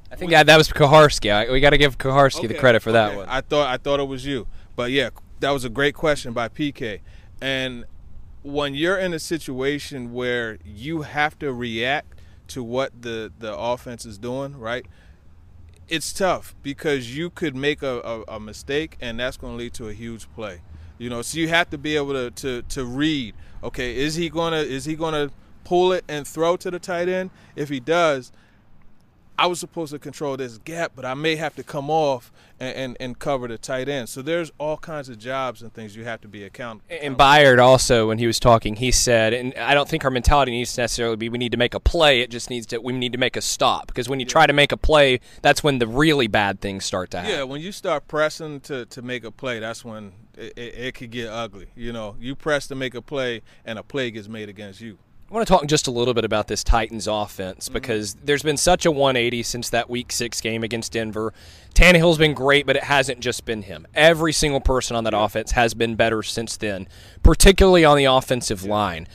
I think that, that was Kuharsky. We got to give Kuharsky the credit for that okay. one. I thought I thought it was you, but yeah, that was a great question by PK. And when you're in a situation where you have to react to what the the offense is doing, right? It's tough because you could make a, a, a mistake and that's going to lead to a huge play. You know, so you have to be able to, to to read. Okay, is he gonna is he gonna pull it and throw to the tight end? If he does, I was supposed to control this gap, but I may have to come off and, and, and cover the tight end. So there's all kinds of jobs and things you have to be accountable. And Byard also, when he was talking, he said, and I don't think our mentality needs to necessarily be we need to make a play. It just needs to we need to make a stop because when you try to make a play, that's when the really bad things start to happen. Yeah, when you start pressing to, to make a play, that's when it, it, it could get ugly. You know, you press to make a play, and a play gets made against you. I want to talk just a little bit about this Titans offense mm-hmm. because there's been such a 180 since that Week Six game against Denver. Tannehill's been great, but it hasn't just been him. Every single person on that offense has been better since then, particularly on the offensive line.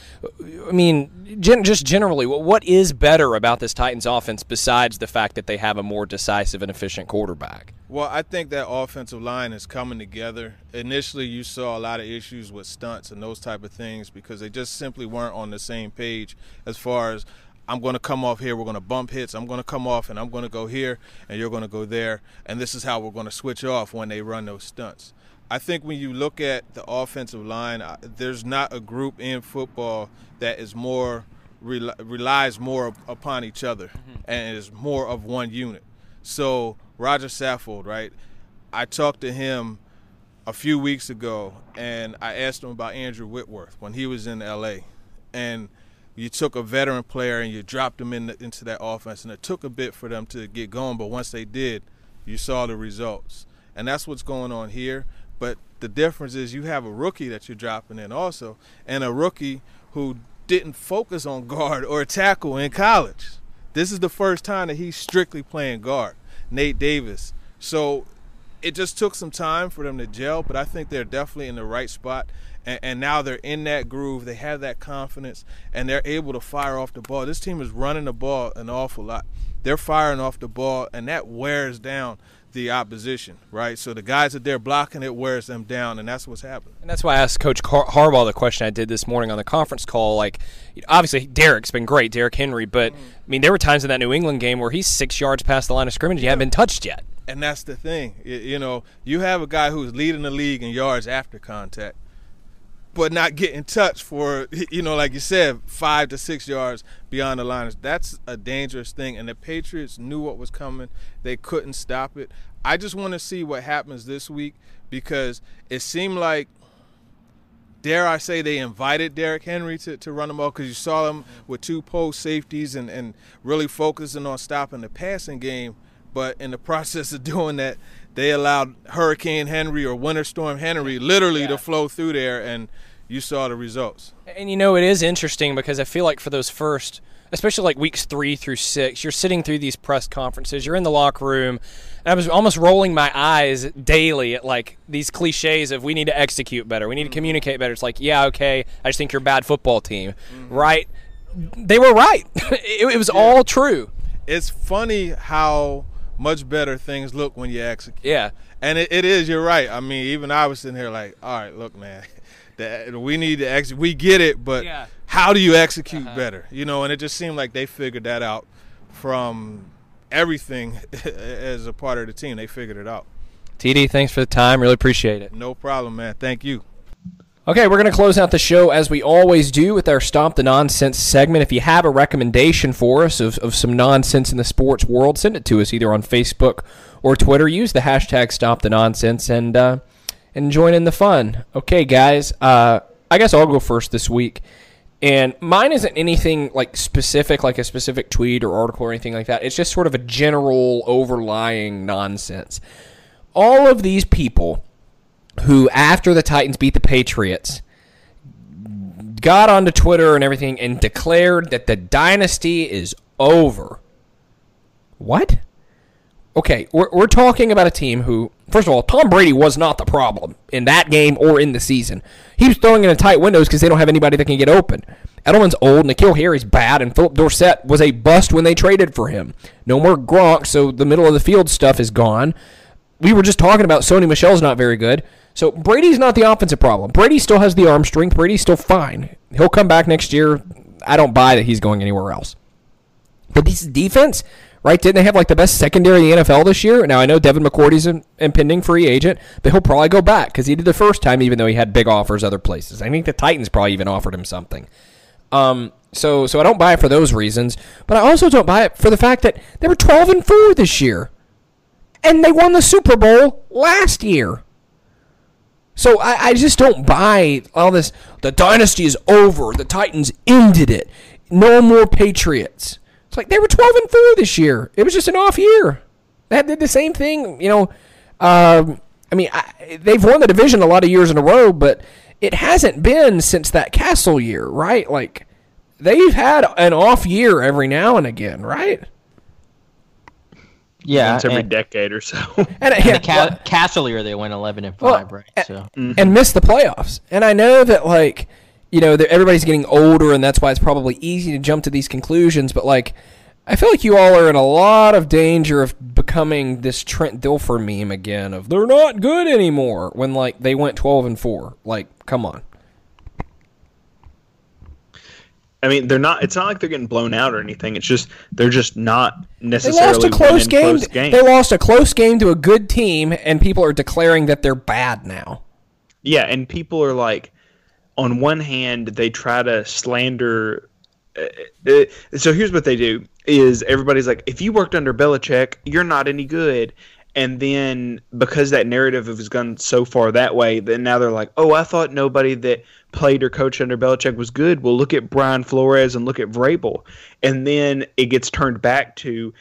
I mean, gen- just generally, what what is better about this Titans offense besides the fact that they have a more decisive and efficient quarterback? Well, I think that offensive line is coming together. Initially, you saw a lot of issues with stunts and those type of things because they just simply weren't on the same page as far as I'm going to come off here, we're going to bump hits, I'm going to come off and I'm going to go here and you're going to go there, and this is how we're going to switch off when they run those stunts. I think when you look at the offensive line, there's not a group in football that is more rel- relies more upon each other mm-hmm. and is more of one unit. So Roger Saffold, right? I talked to him a few weeks ago, and I asked him about Andrew Whitworth when he was in L.A. And you took a veteran player and you dropped him in the, into that offense, and it took a bit for them to get going. But once they did, you saw the results, and that's what's going on here. But the difference is you have a rookie that you're dropping in also, and a rookie who didn't focus on guard or tackle in college. This is the first time that he's strictly playing guard. Nate Davis. So it just took some time for them to gel, but I think they're definitely in the right spot. And, and now they're in that groove. They have that confidence, and they're able to fire off the ball. This team is running the ball an awful lot. They're firing off the ball, and that wears down the opposition, right? So the guys that they're blocking, it wears them down, and that's what's happening. And that's why I asked Coach Har- Harbaugh the question I did this morning on the conference call. Like, obviously, Derrick's been great, Derrick Henry, but mm-hmm. I mean, there were times in that New England game where he's six yards past the line of scrimmage. He hadn't been touched yet. And that's the thing. You know, you have a guy who's leading the league in yards after contact, but not getting touched for, you know, like you said, five to six yards beyond the line. That's a dangerous thing. And the Patriots knew what was coming, they couldn't stop it. I just want to see what happens this week because it seemed like dare I say they invited Derrick Henry to, to run them off because you saw him with two post safeties and, and really focusing on stopping the passing game. But in the process of doing that, they allowed Hurricane Henry or Winter Storm Henry literally to flow through there, and you saw the results. And you know, it is interesting because I feel like for those first, especially like weeks three through six, you're sitting through these press conferences, you're in the locker room, and I was almost rolling my eyes daily at like these cliches of we need to execute better, we need to mm-hmm. communicate better. It's like, yeah, okay, I just think you're a bad football team, mm-hmm. right? They were right. it, it was all true. It's funny how much better things look when you execute. Yeah. And it, it is. You're right. I mean, even I was sitting here like, all right, look, man, that we need to execute. We get it, but Yeah. how do you execute uh-huh. better? You know, and it just seemed like they figured that out from everything as a part of the team. They figured it out. TD, thanks for the time. Really appreciate it. No problem, man. Thank you. Okay, we're going to close out the show as we always do with our Stop the Nonsense segment. If you have a recommendation for us of, of some nonsense in the sports world, send it to us either on Facebook or Twitter. Use the hashtag Stop the Nonsense and, uh, and join in the fun. Okay, guys, uh, I guess I'll go first this week. And mine isn't anything like specific, like a specific tweet or article or anything like that. It's just sort of a general overlying nonsense. All of these people who, after the Titans beat the Patriots, got onto Twitter and everything and declared that the dynasty is over. What? okay, we're, we're talking about a team who, first of all, Tom Brady was not the problem in that game or in the season. He was throwing in tight windows because they don't have anybody that can get open. Edelman's old, N'Keal Harry's bad, and Phillip Dorsett was a bust when they traded for him. No more Gronk, so the middle of the field stuff is gone. We were just talking about Sony Michel's not very good. So Brady's not the offensive problem. Brady still has the arm strength. Brady's still fine. He'll come back next year. I don't buy that he's going anywhere else. But this defense, right? Didn't they have like the best secondary in the NFL this year? Now I know Devin McCourty's an impending free agent, but he'll probably go back because he did the first time, even though he had big offers other places. I think the Titans probably even offered him something. Um, so so I don't buy it for those reasons, but I also don't buy it for the fact that they were 12 and 4 this year. And they won the Super Bowl last year. So I, I just don't buy all this. The dynasty is over. The Titans ended it. No more Patriots. It's like they were 12 and 4 this year. It was just an off year. They did the same thing, you know. Um, I mean, I, they've won the division a lot of years in a row, but it hasn't been since that Cassel year, right? Like they've had an off year every now and again, right? Yeah, Once every and, decade or so. And, uh, and yeah, the Ca- Cassel year they went eleven and Well, five, right? So mm-hmm. and missed the playoffs. And I know that like you know everybody's getting older, and that's why it's probably easy to jump to these conclusions. But like, I feel like you all are in a lot of danger of becoming this Trent Dilfer meme again of they're not good anymore when like they went twelve and four. Like, come on. I mean, they're not. It's not like they're getting blown out or anything. It's just they're just not They necessarily lost a close game. Close games. They lost a close game to a good team, and people are declaring that they're bad now. Yeah, and people are like, on one hand, they try to slander. Uh, uh, so here's what they do: is everybody's like, if you worked under Belichick, you're not any good. And then because that narrative has gone so far that way, then now they're like, oh, I thought nobody that played or coached under Belichick was good. Well, look at Brian Flores and look at Vrabel. And then it gets turned back to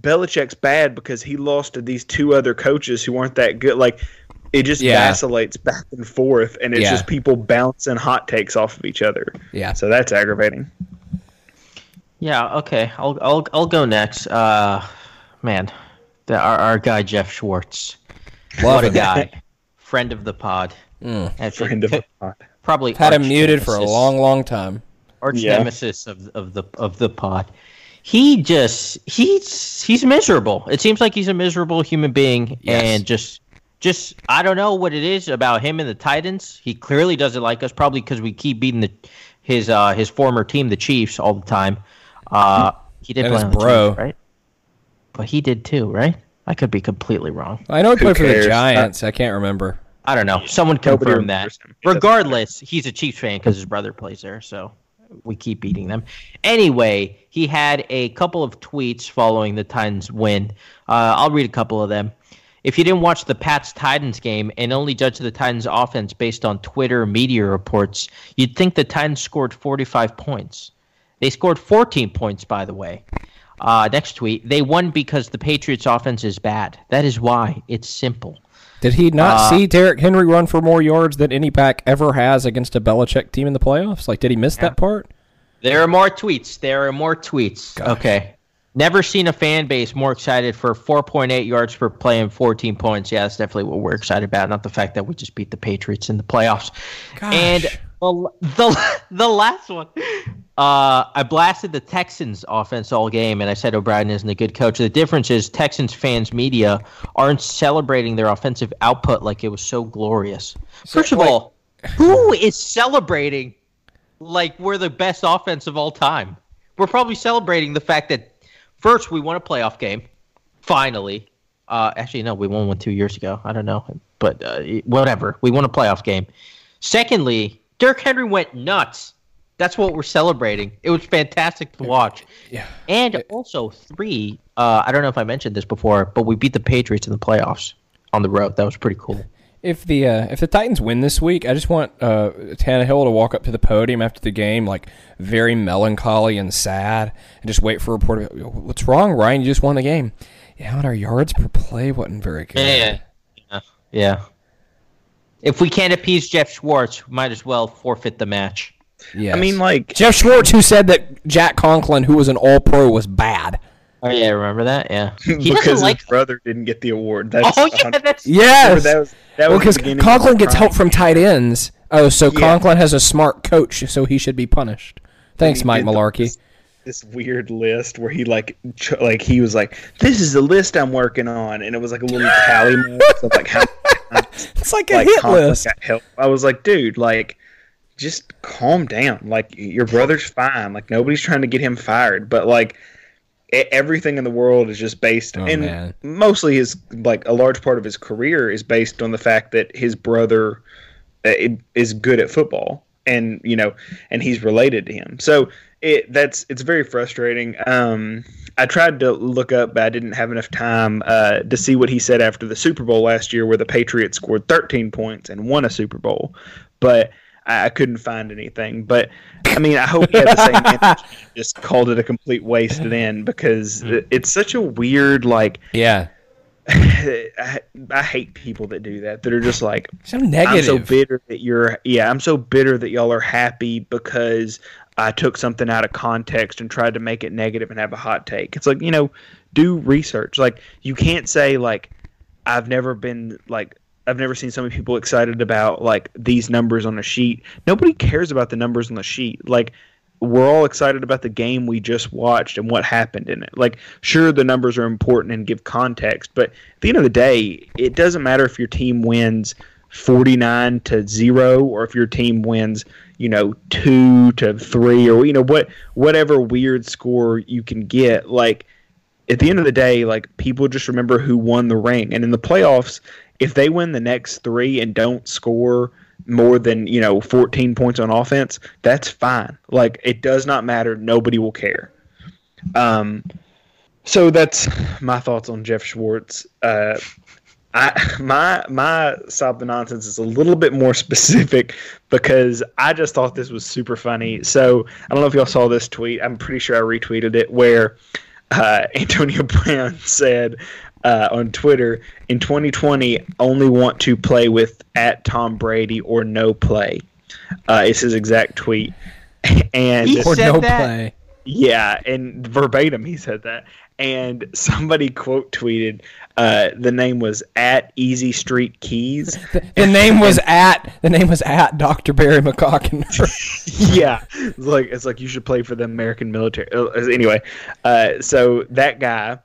Belichick's bad because he lost to these two other coaches who aren't that good. Like it just Yeah. vacillates back and forth, and it's Yeah. just people bouncing hot takes off of each other. Yeah. So that's aggravating. yeah, okay, I'll I'll I'll go next. Uh, man, the, our our guy Geoff Schwartz, what a guy, friend of the pod, Actually, Friend of the pod. Probably Had him muted for a long, long time. arch Yeah. nemesis of of the of the pod. He just he's he's miserable. It seems like he's a miserable human being, Yes. and just just I don't know what it is about him and the Titans. He clearly doesn't like us, probably because we keep beating the his uh his former team, the Chiefs, all the time. Uh, he did And play his on the bro. Chiefs, right? But he did too, right? I could be completely wrong. I know he played for the cares? Giants. I can't remember. I don't know. Someone confirm that. Regardless, he's a Chiefs fan because his brother plays there, so we keep beating them. Anyway, he had a couple of tweets following the Titans win. Uh, I'll read a couple of them. If you didn't watch the Pats Titans game and only judge the Titans offense based on Twitter media reports, you'd think the Titans scored 45 points. They scored 14 points, by the way. Uh, next tweet. They won because the Patriots offense is bad. That is why. It's simple. Did he not Uh, see Derrick Henry run for more yards than any back ever has against a Belichick team in the playoffs? Like, did he miss that part? There are more tweets. There are more tweets. Okay. Never seen a fan base more excited for 4.8 yards per play and 14 points. Yeah, that's definitely what we're excited about, not the fact that we just beat the Patriots in the playoffs. And the, the, the last one, uh, I blasted the Texans offense all game, and I said O'Brien isn't a good coach. The difference is Texans fans media aren't celebrating their offensive output like it was so glorious. First of like- all, who is celebrating like we're the best offense of all time. We're probably celebrating the fact that first we won a playoff game, finally. Uh, actually, no, we won one two years ago. I don't know, but uh, whatever. We won a playoff game. Secondly, Derrick Henry went nuts. That's what we're celebrating. It was fantastic to watch. Yeah. And also three. Uh, I don't know if I mentioned this before, but we beat the Patriots in the playoffs on the road. That was pretty cool. If the uh, if the Titans win this week, I just want uh, Tannehill to walk up to the podium after the game, like very melancholy and sad, and just wait for a report. Of, What's wrong, Ryan? You just won the game. Yeah, and our yards per play wasn't very good. Yeah. Yeah. Yeah. If we can't appease Geoff Schwartz, we might as well forfeit the match. Yeah. I mean, like, Geoff Schwartz, who said that Jack Conklin, who was an All Pro, was bad. Oh yeah, remember that? Yeah. He because doesn't like. his brother didn't get the award. That's Oh yeah, that's. Yes. That was, that well, because Conklin gets help from tight ends. Oh, so Yeah. Conklin has a smart coach, so he should be punished. Thanks, Mike did Malarkey. This, this weird list where he like ch- like he was like, "This is the list I'm working on," and it was like a little tally mark of like how many times, It's like a like hit list. help. I was like, dude, like just calm down. Like your brother's fine. Like nobody's trying to get him fired, but like everything in the world is just based Oh, and man. mostly his like a large part of his career is based on the fact that his brother uh, is good at football and you know and he's related to him so it that's it's very frustrating um i tried to look up but i didn't have enough time uh to see what he said after the super bowl last year where the patriots scored 13 points and won a super bowl but I I couldn't find anything, but I mean, I hope he had the same energy. Just called it a complete waste then because it's such a weird like. Yeah. I, I hate people that do that. That are just like, So negative. I'm so bitter that you're. Yeah, I'm so bitter that y'all are happy because I took something out of context and tried to make it negative and have a hot take. It's like you know, do research. Like you can't say like, I've never been like. I've never seen so many people excited about like these numbers on a sheet. Nobody cares about the numbers on the sheet. Like we're all excited about the game we just watched and what happened in it. Like, sure, the numbers are important and give context, but at the end of the day, it doesn't matter if your team wins 49 to 0 or if your team wins, you know, 2 to 3 or, you know, what whatever weird score you can get. Like, at the end of the day, like, people just remember who won the ring. And in the playoffs, if they win the next three and don't score more than you know 14 points on offense that's fine like it does not matter nobody will care um so that's my thoughts on geoff schwartz uh I, my my stop the nonsense is a little bit more specific because I just thought this was super funny. So I don't know if y'all saw this tweet. I'm pretty sure I retweeted it where uh, Antonio Brown said uh, on Twitter in 2020 only want to play with at Tom Brady or no play. Uh, it's his exact tweet, and He or said no that? play. yeah, and verbatim he said that. And somebody quote tweeted uh, the name was at Easy Street Keys. The name was at the name was at Dr. Barry McCocken. yeah, it's like it's like you should play for the American military. Uh, Anyway, uh, so that guy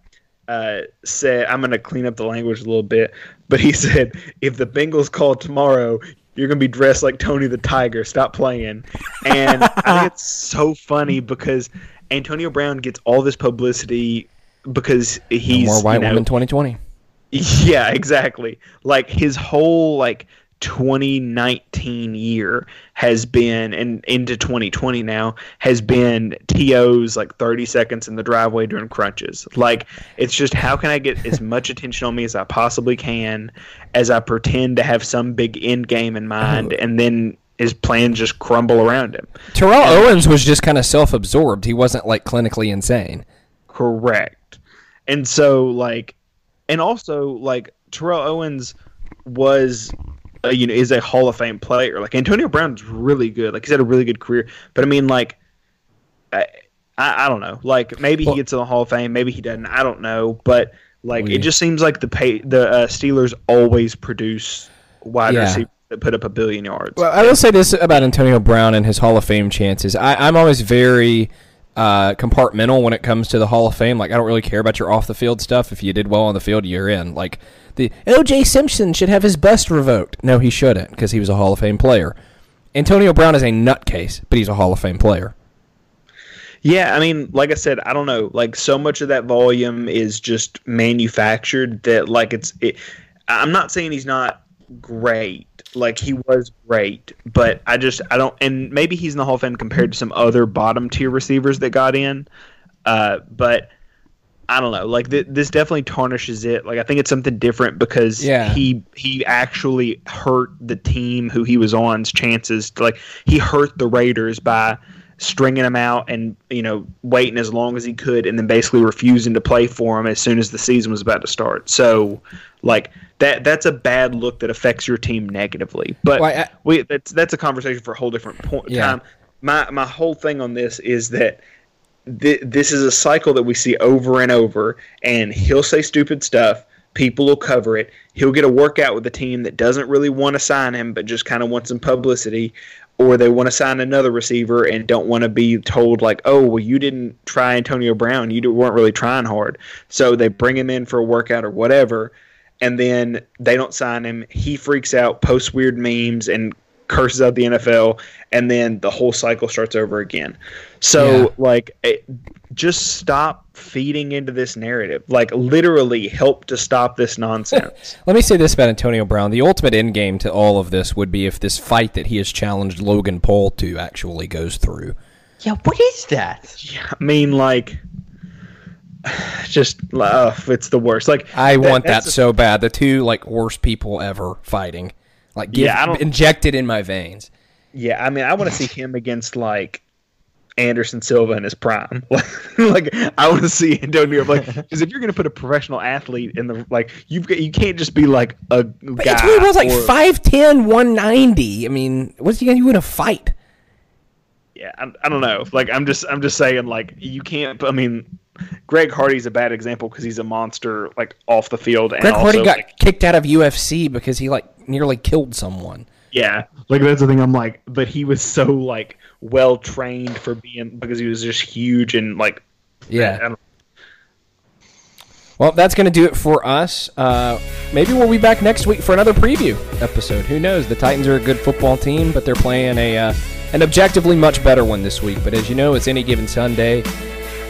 uh, said, "I'm going to clean up the language a little bit," but he said, "If the Bengals call tomorrow." You're gonna be dressed like Tony the Tiger. Stop playing, and I think it's so funny because Antonio Brown gets all this publicity because he's More white you know, woman 2020. yeah, exactly. Like his whole like 2019 year has been and into 2020 now has been TOs like 30 seconds in the driveway during crunches. Like it's just how can I get as much attention on me as I possibly can as I pretend to have some big end game in mind oh. and then his plans just crumble around him. Terrell Owens was just kind of self-absorbed. He wasn't like clinically insane. Correct. And so like and also like Terrell Owens was uh, you know is a Hall of Fame player. Like Antonio Brown's really good. Like he's had a really good career. But I mean like I I, I don't know. Like maybe Well- he gets in the Hall of Fame, maybe he doesn't. I don't know, but like it just seems like the pay the uh, Steelers always produce wide Yeah. receivers that put up a billion yards. Well, I will say this about Antonio Brown and his Hall of Fame chances. I, I'm always very uh, compartmental when it comes to the Hall of Fame. Like, I don't really care about your off the field stuff. If you did well on the field, you're in. Like, the O.J. Simpson should have his bust revoked. No, he shouldn't because he was a Hall of Fame player. Antonio Brown is a nutcase, but he's a Hall of Fame player. Yeah, I mean, like I said, I don't know. Like so much of that volume is just manufactured that like it's it, I'm not saying he's not great. Like he was great, but I just I don't and maybe he's in the Hall of Fame compared to some other bottom tier receivers that got in. Uh, but I don't know. Like th- this definitely tarnishes it. Like I think it's something different because Yeah. he he actually hurt the team who he was on's chances. To, like he hurt the Raiders by stringing him out and you know waiting as long as he could and then basically refusing to play for him as soon as the season was about to start. So like that that's a bad look that affects your team negatively. But Well, I- we that's that's a conversation for a whole different point Yeah. time. My my whole thing on this is that th- this is a cycle that we see over and over. And he'll say stupid stuff. People will cover it. He'll get a workout with a team that doesn't really want to sign him, but just kind of wants some publicity. Or they want to sign another receiver and don't want to be told, like, oh, well, you didn't try Antonio Brown. You weren't really trying hard. So they bring him in for a workout or whatever. And then they don't sign him. He freaks out, posts weird memes, and curses out the NFL, and then the whole cycle starts over again. So, Yeah. like, it, just stop feeding into this narrative. Like, literally, help to stop this nonsense. Let me say this about Antonio Brown. The ultimate end game to all of this would be if this fight that he has challenged Logan Paul to actually goes through. Yeah, what is that? Yeah, I mean, like, just uh, it's the worst. Like, I want that that's the- so bad. The two like worst people ever fighting. Like give, Yeah, I don't- injected in my veins. Yeah, I mean, I want to see him against like Anderson Silva in his prime. like, I want to see Antonio like because if you're going to put a professional athlete in the like, you've got you can't just be like a But guy. Antonio Brown's like or- 5'10", 190. I mean, what's he gonna do in a fight? Yeah, I, I don't know. Like, I'm just I'm just saying like you can't. I mean, Greg Hardy's a bad example because he's a monster like off the field and Greg also Hardy got like, kicked out of UFC because he like nearly killed someone. Yeah, like that's the thing. I'm like, but he was so like well trained for being because he was just huge and like Yeah. Well, that's going to do it for us. Uh, maybe we'll be back next week for another preview episode. Who knows? The Titans are a good football team, but they're playing a uh, an objectively much better one this week. But as you know, it's any given Sunday,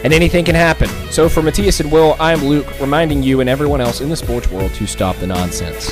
and anything can happen. So for Matthias and Will, I'm Luke, reminding you and everyone else in the sports world to stop the nonsense.